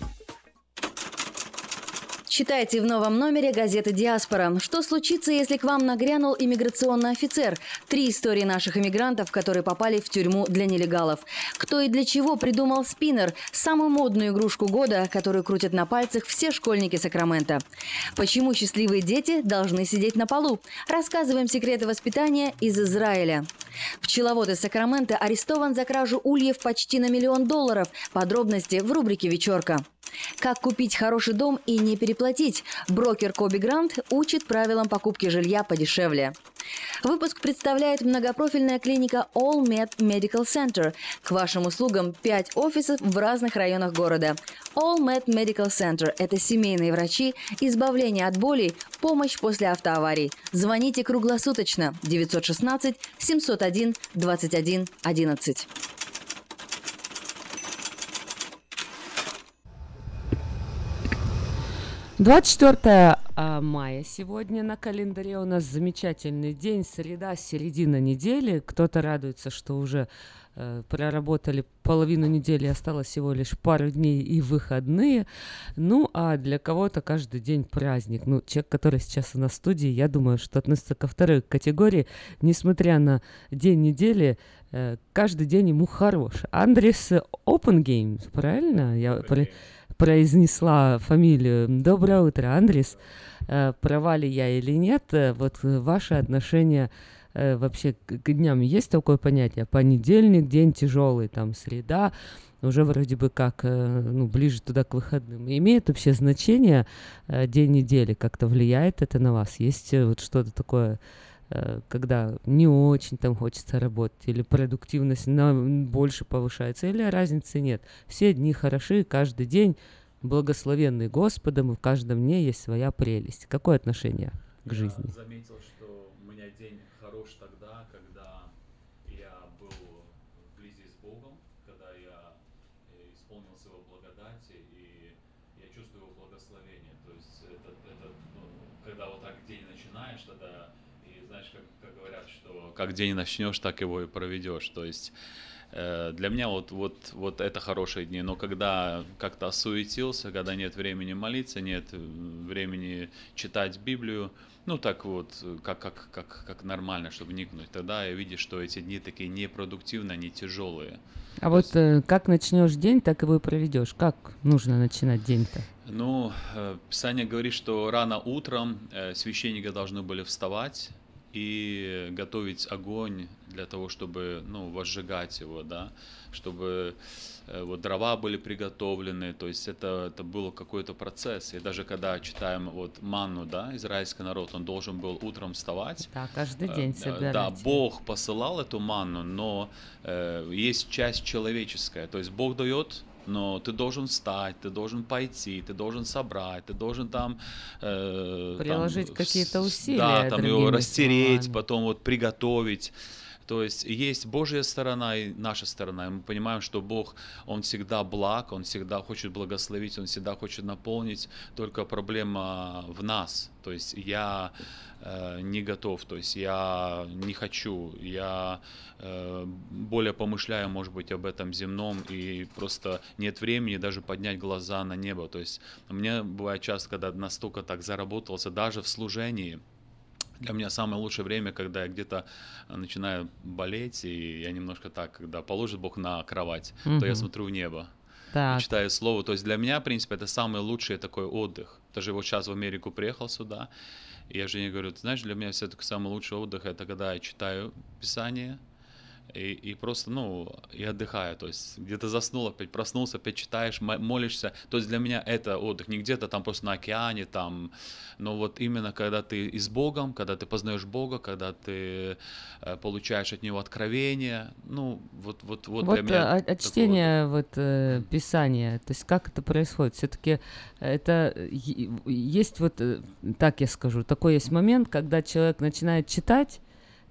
S9: Читайте в новом номере газеты «Диаспора». Что случится, если к вам нагрянул иммиграционный офицер? Три истории наших иммигрантов, которые попали в тюрьму для нелегалов. Кто и для чего придумал спиннер – самую модную игрушку года, которую крутят на пальцах все школьники Сакрамента. Почему счастливые дети должны сидеть на полу? Рассказываем секреты воспитания из Израиля. Пчеловод из Сакрамента арестован за кражу ульев почти на миллион долларов. Подробности в рубрике «Вечерка». Как купить хороший дом и не переплатить? Брокер Коби Грант учит правилам покупки жилья подешевле. Выпуск представляет многопрофильная клиника All Med Medical Center. К вашим услугам 5 офисов в разных районах города. All Med Medical Center – это семейные врачи, избавление от болей, помощь после автоаварий. Звоните круглосуточно 916 701 21 11.
S2: 24 а, мая сегодня на календаре у нас замечательный день, среда, середина недели. Кто-то радуется, что уже э, проработали половину недели, осталось всего лишь пару дней и выходные. Ну, а для кого-то каждый день праздник. Ну, человек, который сейчас у нас в студии, я думаю, что относится ко второй категории. Несмотря на день недели, э, каждый день ему хорош. Андрес Open Games, правильно? Я про произнесла фамилию. Доброе утро, Андрес. Э, права ли я или нет? Э, вот ваше отношение э, вообще к дням есть такое понятие? Понедельник, день тяжелый, там среда, уже вроде бы как ну, ближе туда к выходным. Имеет вообще значение день недели? Как-то влияет это на вас? Есть вот что-то такое Э, когда не очень там хочется работать, или продуктивность на больше повышается, или разницы нет. Все дни хороши, каждый день благословенный Господом, и в каждом дне есть своя прелесть. Какое отношение к жизни?
S30: Я заметил, что у меня день хорош тогда, когда я был вблизи с Богом, когда я э, исполнил его благодати, и я чувствую его благословение. То есть это, это ну, когда вот так день начинаешь, тогда знаешь, как, как говорят, что как день начнешь, так его и проведешь. То есть э, для меня вот, вот, вот это хорошие дни, но когда как-то осуетился, когда нет времени молиться, нет э, времени читать Библию, ну так вот, как, как, как, как нормально, чтобы вникнуть, тогда я вижу, что эти дни такие непродуктивные, они тяжелые.
S2: А То вот есть... э, как начнешь день, так его и проведешь. Как нужно начинать день-то?
S30: Ну, Писание говорит, что рано утром священники должны были вставать, и готовить огонь для того, чтобы, ну, возжигать его, да, чтобы э, вот дрова были приготовлены, то есть это, это был какой-то процесс. И даже когда читаем вот манну, да, израильский народ, он должен был утром вставать.
S2: Да, каждый э, день собирать.
S30: Да, Бог посылал эту манну, но э, есть часть человеческая, то есть Бог дает но ты должен встать, ты должен пойти, ты должен собрать, ты должен там...
S2: Э, Приложить какие-то усилия.
S30: Да, там его растереть, словами. потом вот приготовить. То есть есть Божья сторона и наша сторона. И мы понимаем, что Бог, Он всегда благ, Он всегда хочет благословить, Он всегда хочет наполнить. Только проблема в нас. То есть я э, не готов, то есть я не хочу, я э, более помышляю, может быть, об этом земном, и просто нет времени даже поднять глаза на небо. То есть мне бывает часто, когда настолько так заработался, даже в служении, для меня самое лучшее время, когда я где-то начинаю болеть, и я немножко так, когда положит Бог на кровать, то я смотрю в небо.
S2: Так.
S30: читаю слово. То есть для меня, в принципе, это самый лучший такой отдых. Даже вот сейчас в Америку приехал сюда, и я жене говорю, ты знаешь, для меня все-таки самый лучший отдых это когда я читаю Писание, и, и просто, ну, и отдыхаю. То есть где-то заснул, опять проснулся, опять читаешь, мо- молишься. То есть для меня это отдых. Не где-то там просто на океане, там, но вот именно когда ты и с Богом, когда ты познаешь Бога, когда ты э, получаешь от Него откровение, ну, вот, вот, вот,
S2: Вот,
S30: для меня
S2: а, от
S30: такой
S2: чтения вот э, писания, то есть как это происходит? Все-таки это э, е- есть вот э, так я скажу, такой есть момент, когда человек начинает читать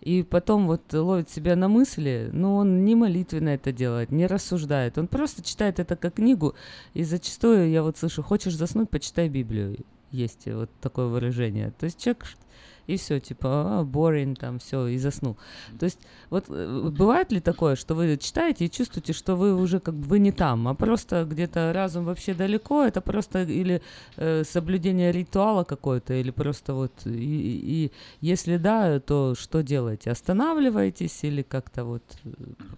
S2: и потом вот ловит себя на мысли, но он не молитвенно это делает, не рассуждает, он просто читает это как книгу, и зачастую я вот слышу, хочешь заснуть, почитай Библию, есть вот такое выражение. То есть человек и все, типа, а, boring, там, все, и заснул. То есть, вот э, бывает ли такое, что вы читаете и чувствуете, что вы уже как бы вы не там, а просто где-то разум вообще далеко, это просто или э, соблюдение ритуала какой-то, или просто вот, и, и- и если да, то что делаете? Останавливаетесь или как-то вот э,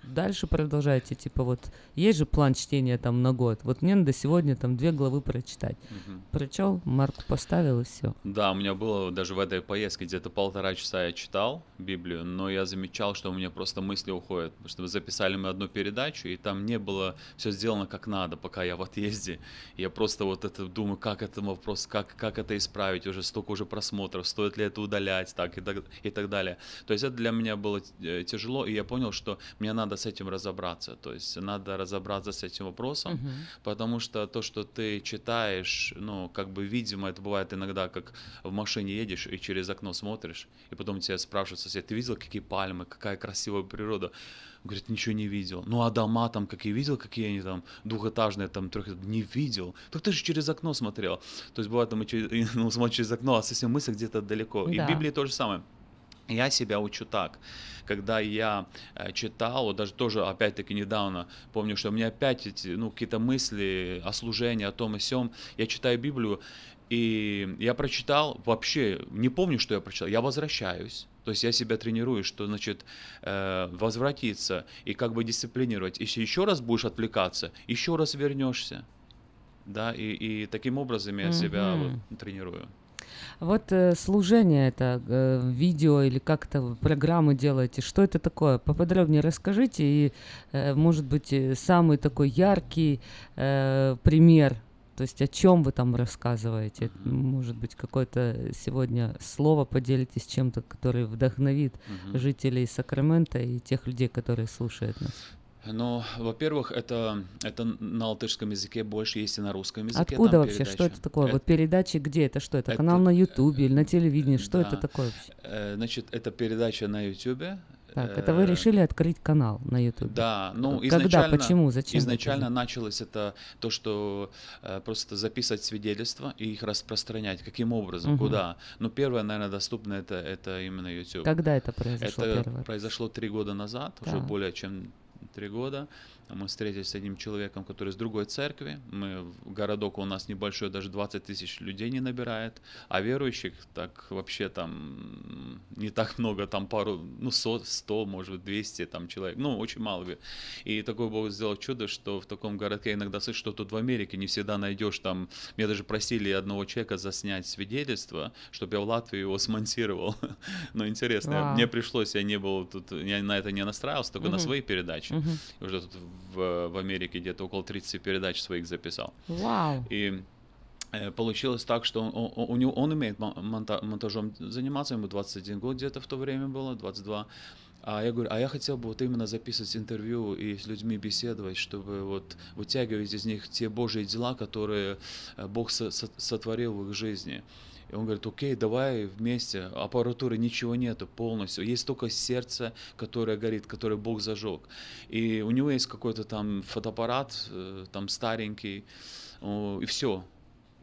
S2: дальше продолжаете, типа вот, есть же план чтения там на год, вот мне надо сегодня там две главы прочитать.
S30: Мгм.
S2: Прочел, марку поставил и все.
S30: Да, у меня было даже в этой поездке где-то полтора часа я читал Библию, но я замечал, что у меня просто мысли уходят, потому что записали мы одну передачу, и там не было все сделано как надо, пока я в отъезде. Я просто вот это думаю, как это вопрос, как, как это исправить, уже столько уже просмотров, стоит ли это удалять, так и так, и так далее. То есть это для меня было э, тяжело, и я понял, что мне надо с этим разобраться, то есть надо разобраться с этим вопросом,
S2: Мгм.
S30: потому что то, что ты читаешь, ну, как бы, видимо, это бывает иногда, как в машине едешь и через окно смотришь, и потом тебя спрашивают сосед, ты видел, какие пальмы, какая красивая природа? Говорит, ничего не видел. Ну, а дома там какие видел, какие они там двухэтажные, там, трех... Не видел. Так ты же через окно смотрел. То есть, бывает, мы через, ну, смотришь через окно, а совсем мысль где-то далеко. И
S2: Да.
S30: в Библии то же самое. Я себя учу так. Когда я э, читал, вот даже тоже, опять-таки, недавно, помню, что у меня опять эти, ну, какие-то мысли о служении, о том и сём. Я читаю Библию, и я прочитал, вообще не помню, что я прочитал, я возвращаюсь. То есть я себя тренирую, что значит э, возвратиться и как бы дисциплинировать. Если еще раз будешь отвлекаться, еще раз вернешься. Да, и, и таким образом я себя
S2: Мгм.
S30: вот тренирую.
S2: Вот э, служение это, э, видео или как-то программы делаете, что это такое? Поподробнее расскажите и, э, может быть, э, самый такой яркий э, пример, то есть о чем вы там рассказываете? Может быть, какое-то сегодня слово поделитесь чем-то, который вдохновит
S30: Мгм.
S2: жителей Сакрамента и тех людей, которые слушают нас.
S30: Ну, во-первых, это, это на латышском языке больше, есть и на русском языке.
S2: Откуда вообще? Что
S30: передачи.
S2: это такое?
S30: Э,
S2: Вот передачи где это? Что это?
S30: это-
S2: Канал на Ютубе или на телевидении? Что это
S30: да.
S2: такое вообще?
S30: Э, Значит, это передача на Ютубе.
S2: Так, это вы
S30: Э,
S2: решили открыть канал на Ютубе?
S30: Да, ну
S2: Когда,
S30: изначально,
S2: почему, зачем? вы это
S30: изначально началось это то, что э, просто записывать свидетельства и их распространять. Каким образом,
S2: Мгм.
S30: куда? Ну, первое, наверное, доступно это, это именно YouTube.
S2: Когда это произошло
S30: Это
S2: раз?
S30: произошло три года назад, уже
S2: Так.
S30: более чем три года. Мы встретились с одним человеком, который из другой церкви. Мы, городок у нас небольшой, даже 20 тысяч людей не набирает. А верующих так вообще там не так много, там пару, ну 100, 100 может быть 200 там человек. Ну, очень мало. И такой Бог сделал чудо, что в таком городке иногда слышишь, что тут в Америке не всегда найдешь там. Мне даже просили одного человека заснять свидетельство, чтобы я в Латвии его смонтировал. Но интересно, мне пришлось, я не был тут, я на это не настраивался, только на свои передачи. Уже тут в, в Америке где-то около 30 передач своих записал.
S2: Вау.
S30: И э, получилось так, что он, он, у него, он умеет мон- монта- монтажом заниматься, ему 21 год где-то в то время было, 22. А я говорю, а я хотел бы вот именно записывать интервью и с людьми беседовать, чтобы вот вытягивать из них те Божьи дела, которые э, Бог со- сотворил в их жизни. И он говорит, окей, давай вместе. Аппаратуры ничего нету полностью. Есть только сердце, которое горит, которое Бог зажег. И у него есть какой-то там фотоаппарат, э, там старенький, и все.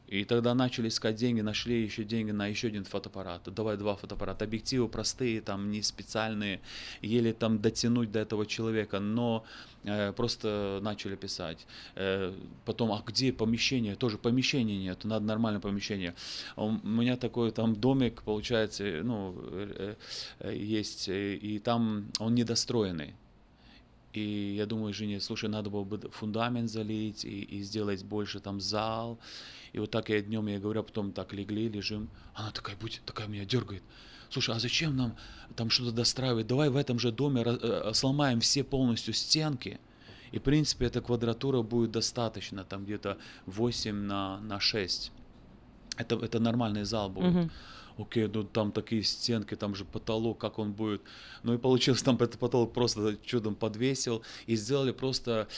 S30: И тогда начали искать деньги, нашли еще деньги на еще один фотоаппарат. Давай два фотоаппарата. Объективы простые, там не специальные, еле там дотянуть до этого человека, но э, просто начали писать. Э, потом, а где помещение? Тоже помещения нет, надо нормальное помещение. У меня такой там домик, получается, ну, э, э, есть, и там он недостроенный. И я думаю, жене, слушай, надо было бы фундамент залить и, и сделать больше там зал. И вот так я днем, я говорю, а потом так легли, лежим. Она такая, будь, такая меня дергает. Слушай, а зачем нам там что-то достраивать? Давай в этом же доме э, сломаем все полностью стенки. И, в принципе, эта квадратура будет достаточно, там где-то 8 на, на 6. Это, это нормальный зал будет.
S2: Мгм.
S30: Окей, ну там такие стенки, там же потолок, как он будет. Ну и получилось, там этот потолок просто чудом подвесил. И сделали просто,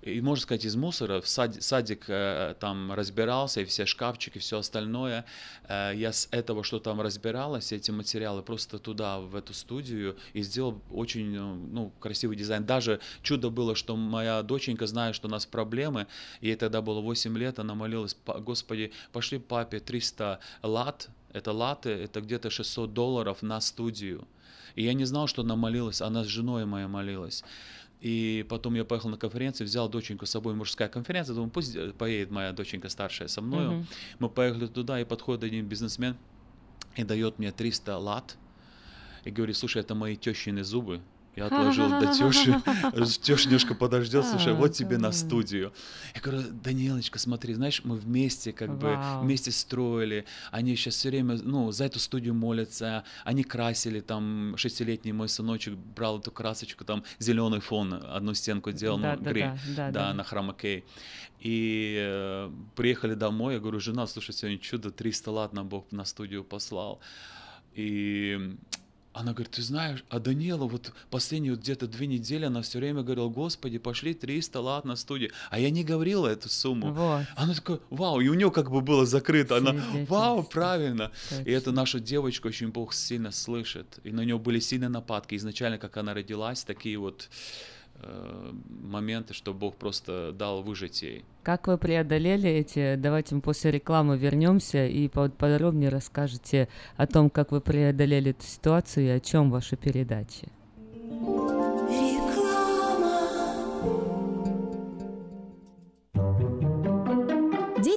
S30: и можно сказать, из мусора. В сад- садик э, там разбирался, и все шкафчики, все остальное. Э, я с этого, что там разбиралось, эти материалы, просто туда, в эту студию, и сделал очень э, ну, красивый дизайн. Даже чудо было, что моя доченька, зная, что у нас проблемы, ей тогда было 8 лет, она молилась, «Па- Господи, пошли папе 300 лат, это латы, это где-то 600 долларов на студию. И я не знал, что она молилась, она с женой моей молилась. И потом я поехал на конференцию, взял доченьку с собой, мужская конференция, думаю, пусть поедет моя доченька старшая со мной.
S2: Мгм.
S30: Мы поехали туда, и подходит один бизнесмен и дает мне 300 лат. И говорит, слушай, это мои тещины зубы. Я отложил до тещи, теща немножко подождет, слушай, вот тебе на студию. Я говорю, Данилочка, смотри, знаешь, мы вместе как бы, вместе строили, они сейчас все время, ну, за эту студию молятся, они красили, там, шестилетний мой сыночек брал эту красочку, там, зеленый фон, одну стенку делал, ну, гри-
S2: да,
S30: на храма Кей. И э, приехали домой, я говорю, жена, слушай, сегодня чудо, 300 лат нам Бог на студию послал. И она говорит, ты знаешь, а Даниэла вот последние вот где-то две недели, она все время говорила, Господи, пошли 300 лат на студию. А я не говорила эту сумму.
S2: Вот.
S30: Она такая, вау, и у нее как бы было закрыто. Она, вау, правильно. И
S2: Точно.
S30: эту нашу девочку очень Бог сильно слышит. И на нее были сильные нападки. Изначально, как она родилась, такие вот моменты, что Бог просто дал выжить ей.
S2: Как вы преодолели эти? Давайте мы после рекламы вернемся и под- подробнее расскажете о том, как вы преодолели эту ситуацию и о чем ваши передачи.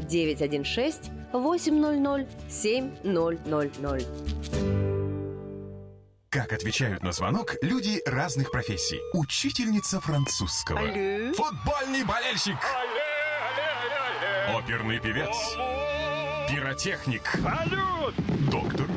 S9: 916 800 7000.
S31: Как отвечают на звонок люди разных профессий. Учительница французского.
S5: Алле.
S31: Футбольный болельщик. Оперный певец. Пиротехник. Салют! Доктор.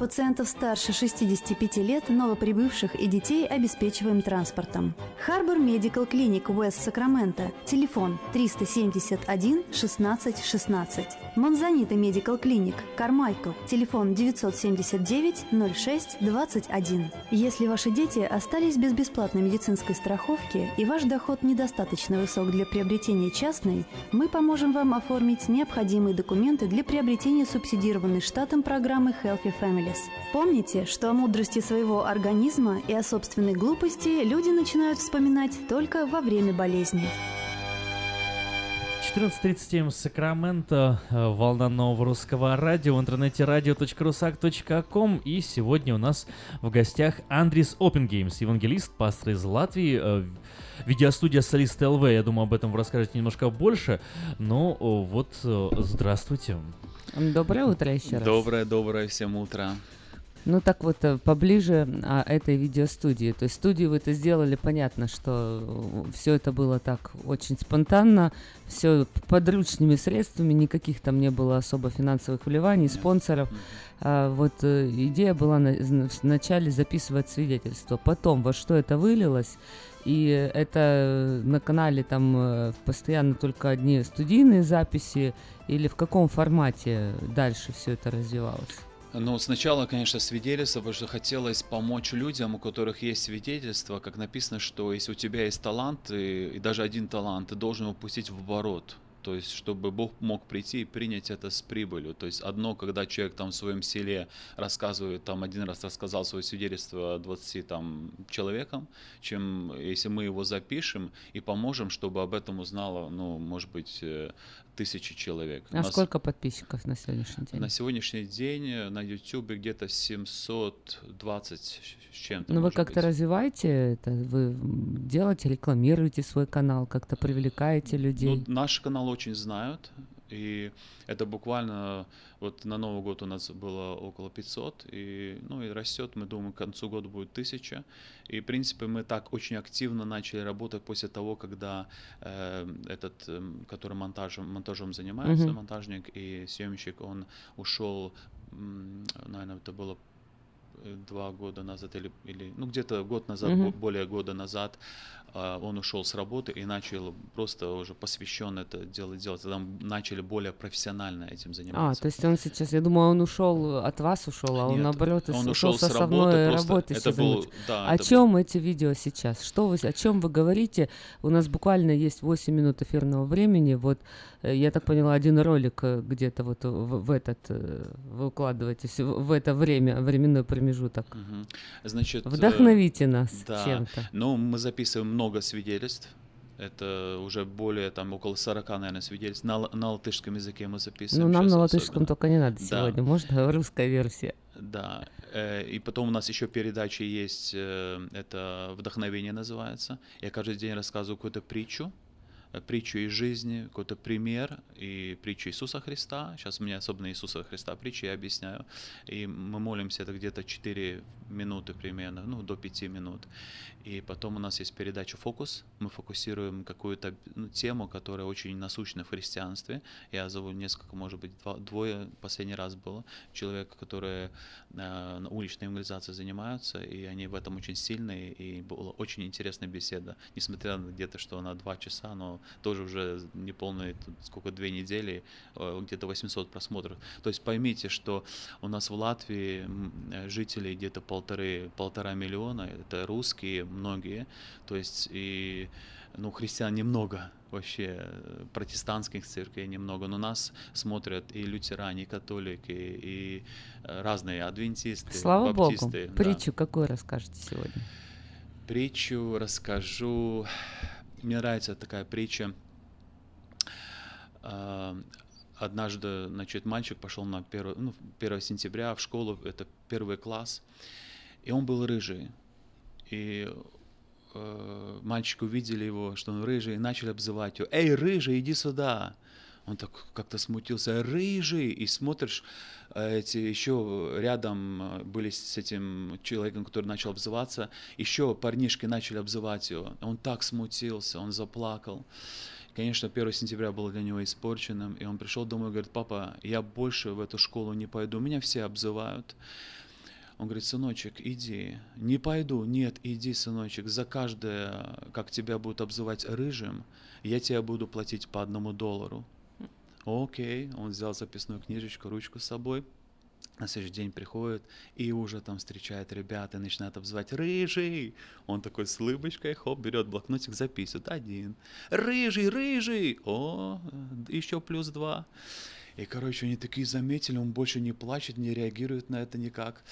S32: Пациентов старше 65 лет, новоприбывших и детей обеспечиваем транспортом. Харбор Медикал Клиник Уэст Сакраменто. Телефон 371 16 16. Монзанита Медикал Клиник Кармайкл. Телефон 979 06 21. Если ваши дети остались без бесплатной медицинской страховки и ваш доход недостаточно высок для приобретения частной, мы поможем вам оформить необходимые документы для приобретения субсидированной штатом программы Healthy Families. Помните, что о мудрости своего организма и о собственной глупости люди начинают вспоминать только во время болезни.
S1: 14.37 Сакраменто, э, волна нового русского радио в интернете radio.rusak.com и сегодня у нас в гостях Андрис Опенгеймс, евангелист, пастор из Латвии, э, видеостудия Солист ЛВ, я думаю, об этом вы расскажете немножко больше, но о, вот э, здравствуйте.
S2: Доброе утро еще раз.
S30: Доброе, доброе всем утро.
S2: Ну так вот, э, поближе а, этой видеостудии. То есть студию вы это сделали, понятно, что все это было так очень спонтанно, все подручными средствами, никаких там не было особо финансовых вливаний, спонсоров. А, вот э, идея была на, вначале записывать свидетельство, потом во что это вылилось, и это на канале там э, постоянно только одни студийные записи, или в каком формате дальше все это развивалось?
S30: Ну, сначала, конечно, свидетельство, потому что хотелось помочь людям, у которых есть свидетельство, как написано, что если у тебя есть талант, и, и даже один талант, ты должен его пустить в оборот. То есть, чтобы Бог мог прийти и принять это с прибылью. То есть, одно, когда человек там в своем селе рассказывает, там один раз рассказал свое свидетельство 20 там, человекам, чем если мы его запишем и поможем, чтобы об этом узнало, ну, может быть, э, тысячи человек.
S2: А сколько подписчиков на сегодняшний день?
S30: На сегодняшний день на YouTube где-то 720 с чем-то.
S2: Ну вы как-то развиваете это? Вы делаете, рекламируете свой канал, как-то привлекаете людей?
S30: Ну, наш канал очень знают, и это буквально вот на Новый год у нас было около 500, и, ну, и растет, мы думаем, к концу года будет 1000. И, в принципе, мы так очень активно начали работать после того, когда э, этот, э, который монтажем, монтажом занимается, mm-hmm. монтажник и съемщик, он ушел, наверное, это было два года назад или, или ну где-то год назад, mm-hmm. более года назад, он ушел с работы и начал просто уже посвящен это дело делать. Тогда начали более профессионально этим заниматься.
S2: А, то есть он сейчас, я думаю, он ушел от вас ушел, а
S30: Нет,
S2: он наоборот
S30: он
S2: ушел,
S30: ушел
S2: с
S30: основной
S2: работы, работы
S30: это был, да,
S2: О
S30: это
S2: чем эти видео сейчас? Что вы, о чем вы говорите? У нас буквально есть 8 минут эфирного времени. Вот э, я так поняла, один ролик э, где-то вот в, в этот э, вы укладываетесь в это время, временной промежуток.
S30: Угу. Значит,
S2: Вдохновите нас
S30: да,
S2: чем-то.
S30: Ну, мы записываем много свидетельств. Это уже более, там, около 40, наверное, свидетельств. На, на латышском языке мы записываем.
S2: Ну, нам на латышском
S30: особенно.
S2: только не надо
S30: Да.
S2: сегодня. Можно русская версия.
S30: Да, э, и потом у нас еще передачи есть, э, это «Вдохновение» называется. Я каждый день рассказываю какую-то притчу, э, притчу из жизни, какой-то пример и притчу Иисуса Христа. Сейчас мне особенно Иисуса Христа притчи я объясняю. И мы молимся, это где-то 4 минуты примерно, ну, до 5 минут. И потом у нас есть передача «Фокус». Мы фокусируем какую-то ну, тему, которая очень насущна в христианстве. Я зову несколько, может быть, два, двое, последний раз было, человек, которые э, уличной евангелизацией занимаются, и они в этом очень сильные, и была очень интересная беседа. Несмотря на где-то, что она два часа, но тоже уже неполные, тут сколько, две недели, э, где-то 800 просмотров. То есть поймите, что у нас в Латвии жителей где-то полторы, полтора миллиона, это русские многие, то есть и ну, христиан немного, вообще протестантских церквей немного, но нас смотрят и лютеране, и католики, и э, разные адвентисты,
S2: Слава
S30: баптисты.
S2: Богу.
S30: да.
S2: Притчу какую расскажете сегодня?
S30: Притчу расскажу. Мне нравится такая притча. А, Однажды, значит, мальчик пошел на 1, ну, 1 сентября в школу, это первый класс, и он был рыжий. И э, мальчик увидели его, что он рыжий, и начали обзывать его. «Эй, рыжий, иди сюда!» Он так как-то смутился. «Рыжий!» И смотришь, э, эти еще рядом э, были с этим человеком, который начал обзываться, еще парнишки начали обзывать его. Он так смутился, он заплакал. Конечно, 1 сентября было для него испорченным, и он пришел домой и говорит, папа, я больше в эту школу не пойду, меня все обзывают. Он говорит, сыночек, иди. Не пойду. Нет, иди, сыночек. За каждое, как тебя будут обзывать рыжим, я тебе буду платить по одному доллару. Окей. Он взял записную книжечку, ручку с собой. На следующий день приходит и уже там встречает ребята, и начинает обзывать «Рыжий!» Он такой с улыбочкой, хоп, берет блокнотик, записывает один. «Рыжий, рыжий!» О, еще плюс два. И, короче, они такие заметили, он больше не плачет, не реагирует на это никак.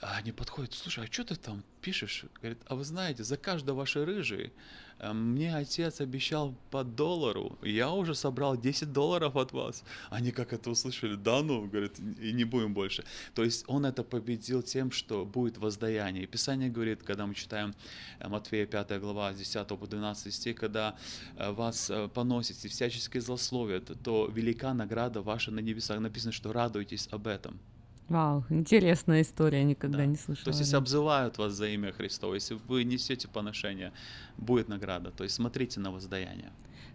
S30: А они подходят, слушай, а что ты там пишешь? Говорит, а вы знаете, за каждый ваш рыжий э, мне отец обещал по доллару, я уже собрал 10 долларов от вас. Они как это услышали, да ну, говорит, и не будем больше. То есть он это победил тем, что будет воздаяние. И Писание говорит, когда мы читаем э, Матфея 5 глава, с 10 по 12 стих, когда э, вас э, поносите, всячески злословят, то велика награда ваша на небесах. Написано, что радуйтесь об этом.
S2: Вау, интересная история, никогда не слышала.
S30: То есть, если обзывают вас за имя Христово, если вы несете поношение, будет награда. То есть, смотрите на воздаяние.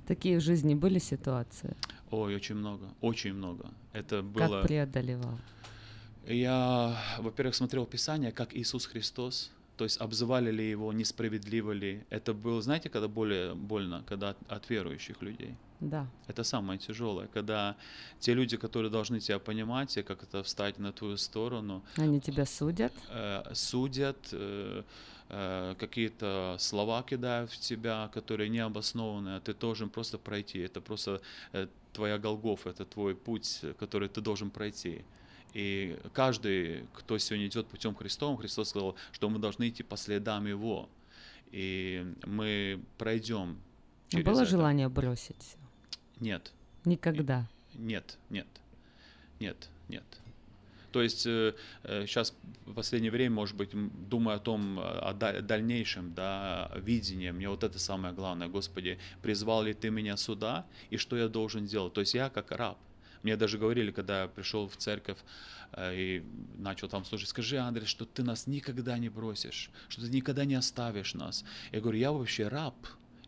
S2: Такие в жизни были ситуации?
S30: Ой, очень много, очень много. Это было...
S2: Как преодолевал?
S30: Я, во-первых, смотрел Писание, как Иисус Христос, то есть обзывали ли его, несправедливо ли. Это было, знаете, когда более больно, когда от, от верующих людей.
S2: Да.
S30: Это самое тяжелое, когда те люди, которые должны тебя понимать, и как это встать на твою сторону,
S2: Они тебя судят?
S30: э, судят, э, э, какие-то слова кидают в тебя, которые не обоснованы, а ты должен просто пройти. Это просто э, твоя Голгофа, это твой путь, который ты должен пройти. И каждый, кто сегодня идет путем Христовым, Христос сказал, что мы должны идти по следам Его. И мы пройдем
S2: А
S30: через
S2: Было
S30: это.
S2: желание бросить всё?
S30: Нет.
S2: Никогда.
S30: Нет, нет, нет, нет. То есть э, э, сейчас в последнее время, может быть, думаю о том, э, о да- дальнейшем, да, видении. Мне вот это самое главное. Господи, призвал ли Ты меня сюда, и что я должен делать? То есть я как раб. Мне даже говорили, когда я пришел в церковь э, и начал там служить, скажи, Андрей, что ты нас никогда не бросишь, что ты никогда не оставишь нас. Я говорю, я вообще раб.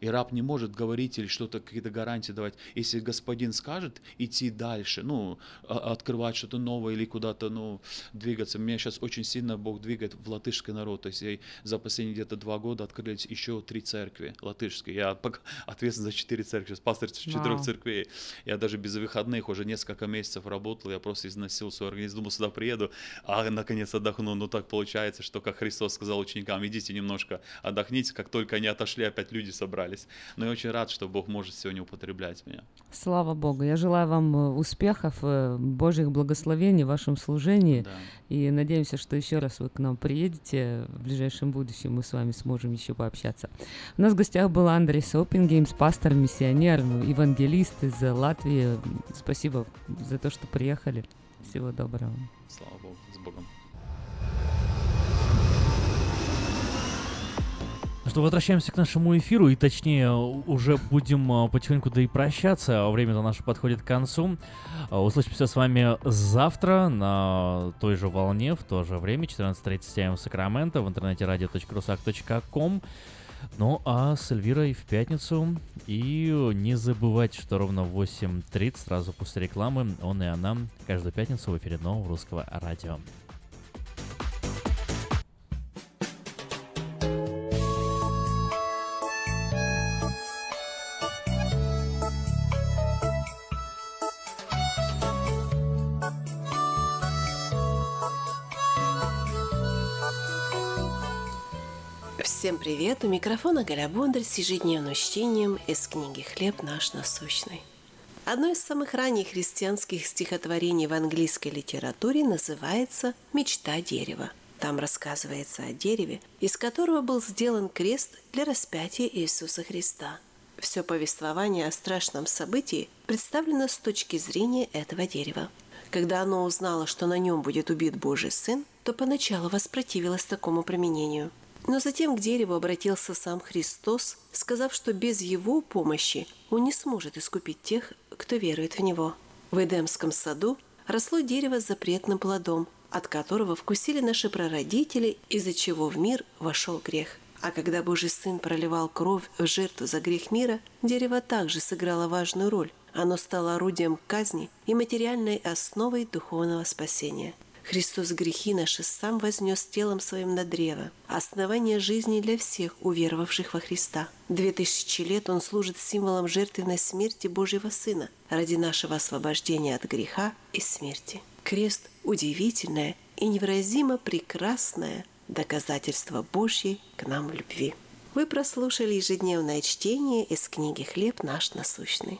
S30: И раб не может говорить или что-то, какие-то гарантии давать. Если господин скажет идти дальше, ну, а- открывать что-то новое или куда-то, ну, двигаться. Меня сейчас очень сильно Бог двигает в латышский народ. То есть я за последние где-то два года открылись еще три церкви латышские. Я ответственен за четыре церкви, пастор четырех
S2: Вау.
S30: церквей. Я даже без выходных уже несколько месяцев работал, я просто износил свой организм, думал, сюда приеду, а наконец отдохну. Но так получается, что, как Христос сказал ученикам, идите немножко отдохните, как только они отошли, опять люди собрались. Но я очень рад, что Бог может сегодня употреблять меня.
S2: Слава Богу. Я желаю вам э, успехов, э, Божьих благословений в вашем служении. И надеемся, что еще раз вы к нам приедете в ближайшем будущем. Мы с вами сможем еще пообщаться. У нас в гостях был Андрей Сопингеймс, пастор, миссионер, евангелист из Латвии. Спасибо за то, что приехали. Всего доброго.
S30: Слава Богу, с Богом.
S1: Ну Что, возвращаемся к нашему эфиру, и точнее, уже будем а, потихоньку да и прощаться. Время-то наше подходит к концу. А, Услышимся с вами завтра на той же волне, в то же время, 14.30 АМ Сакраменто, в интернете radio.rusak.com. Ну а с Эльвирой в пятницу. И не забывайте, что ровно в 8.30, сразу после рекламы, он и она каждую пятницу в эфире нового русского радио.
S33: Всем привет! У микрофона Галя Бондарь с ежедневным чтением из книги «Хлеб наш насущный». Одно из самых ранних христианских стихотворений в английской литературе называется «Мечта дерева». Там рассказывается о дереве, из которого был сделан крест для распятия Иисуса Христа. Все повествование о страшном событии представлено с точки зрения этого дерева. Когда оно узнало, что на нем будет убит Божий Сын, то поначалу воспротивилось такому применению. Но затем к дереву обратился сам Христос, сказав, что без его помощи он не сможет искупить тех, кто верует в него. В Эдемском саду росло дерево с запретным плодом, от которого вкусили наши прародители, из-за чего в мир вошел грех. А когда Божий Сын проливал кровь в жертву за грех мира, дерево также сыграло важную роль. Оно стало орудием казни и материальной основой духовного спасения. Христос грехи наши сам вознес телом своим на древо, основание жизни для всех уверовавших во Христа. Две тысячи лет Он служит символом жертвенной смерти Божьего Сына ради нашего освобождения от греха и смерти. Крест – удивительное и невыразимо прекрасное доказательство Божьей к нам любви. Вы прослушали ежедневное чтение из книги «Хлеб наш насущный».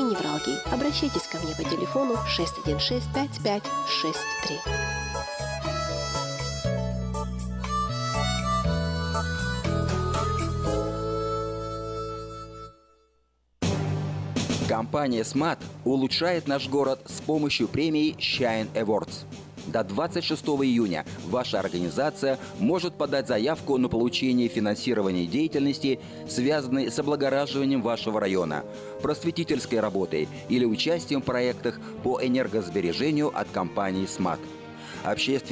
S33: невралгии. Обращайтесь ко мне по телефону 616 5563.
S34: Компания Smart улучшает наш город с помощью премии Shine Awards. До 26 июня ваша организация может подать заявку на получение финансирования деятельности, связанной с облагораживанием вашего района, просветительской работой или участием в проектах по энергосбережению от компании «СМАТ». Общественные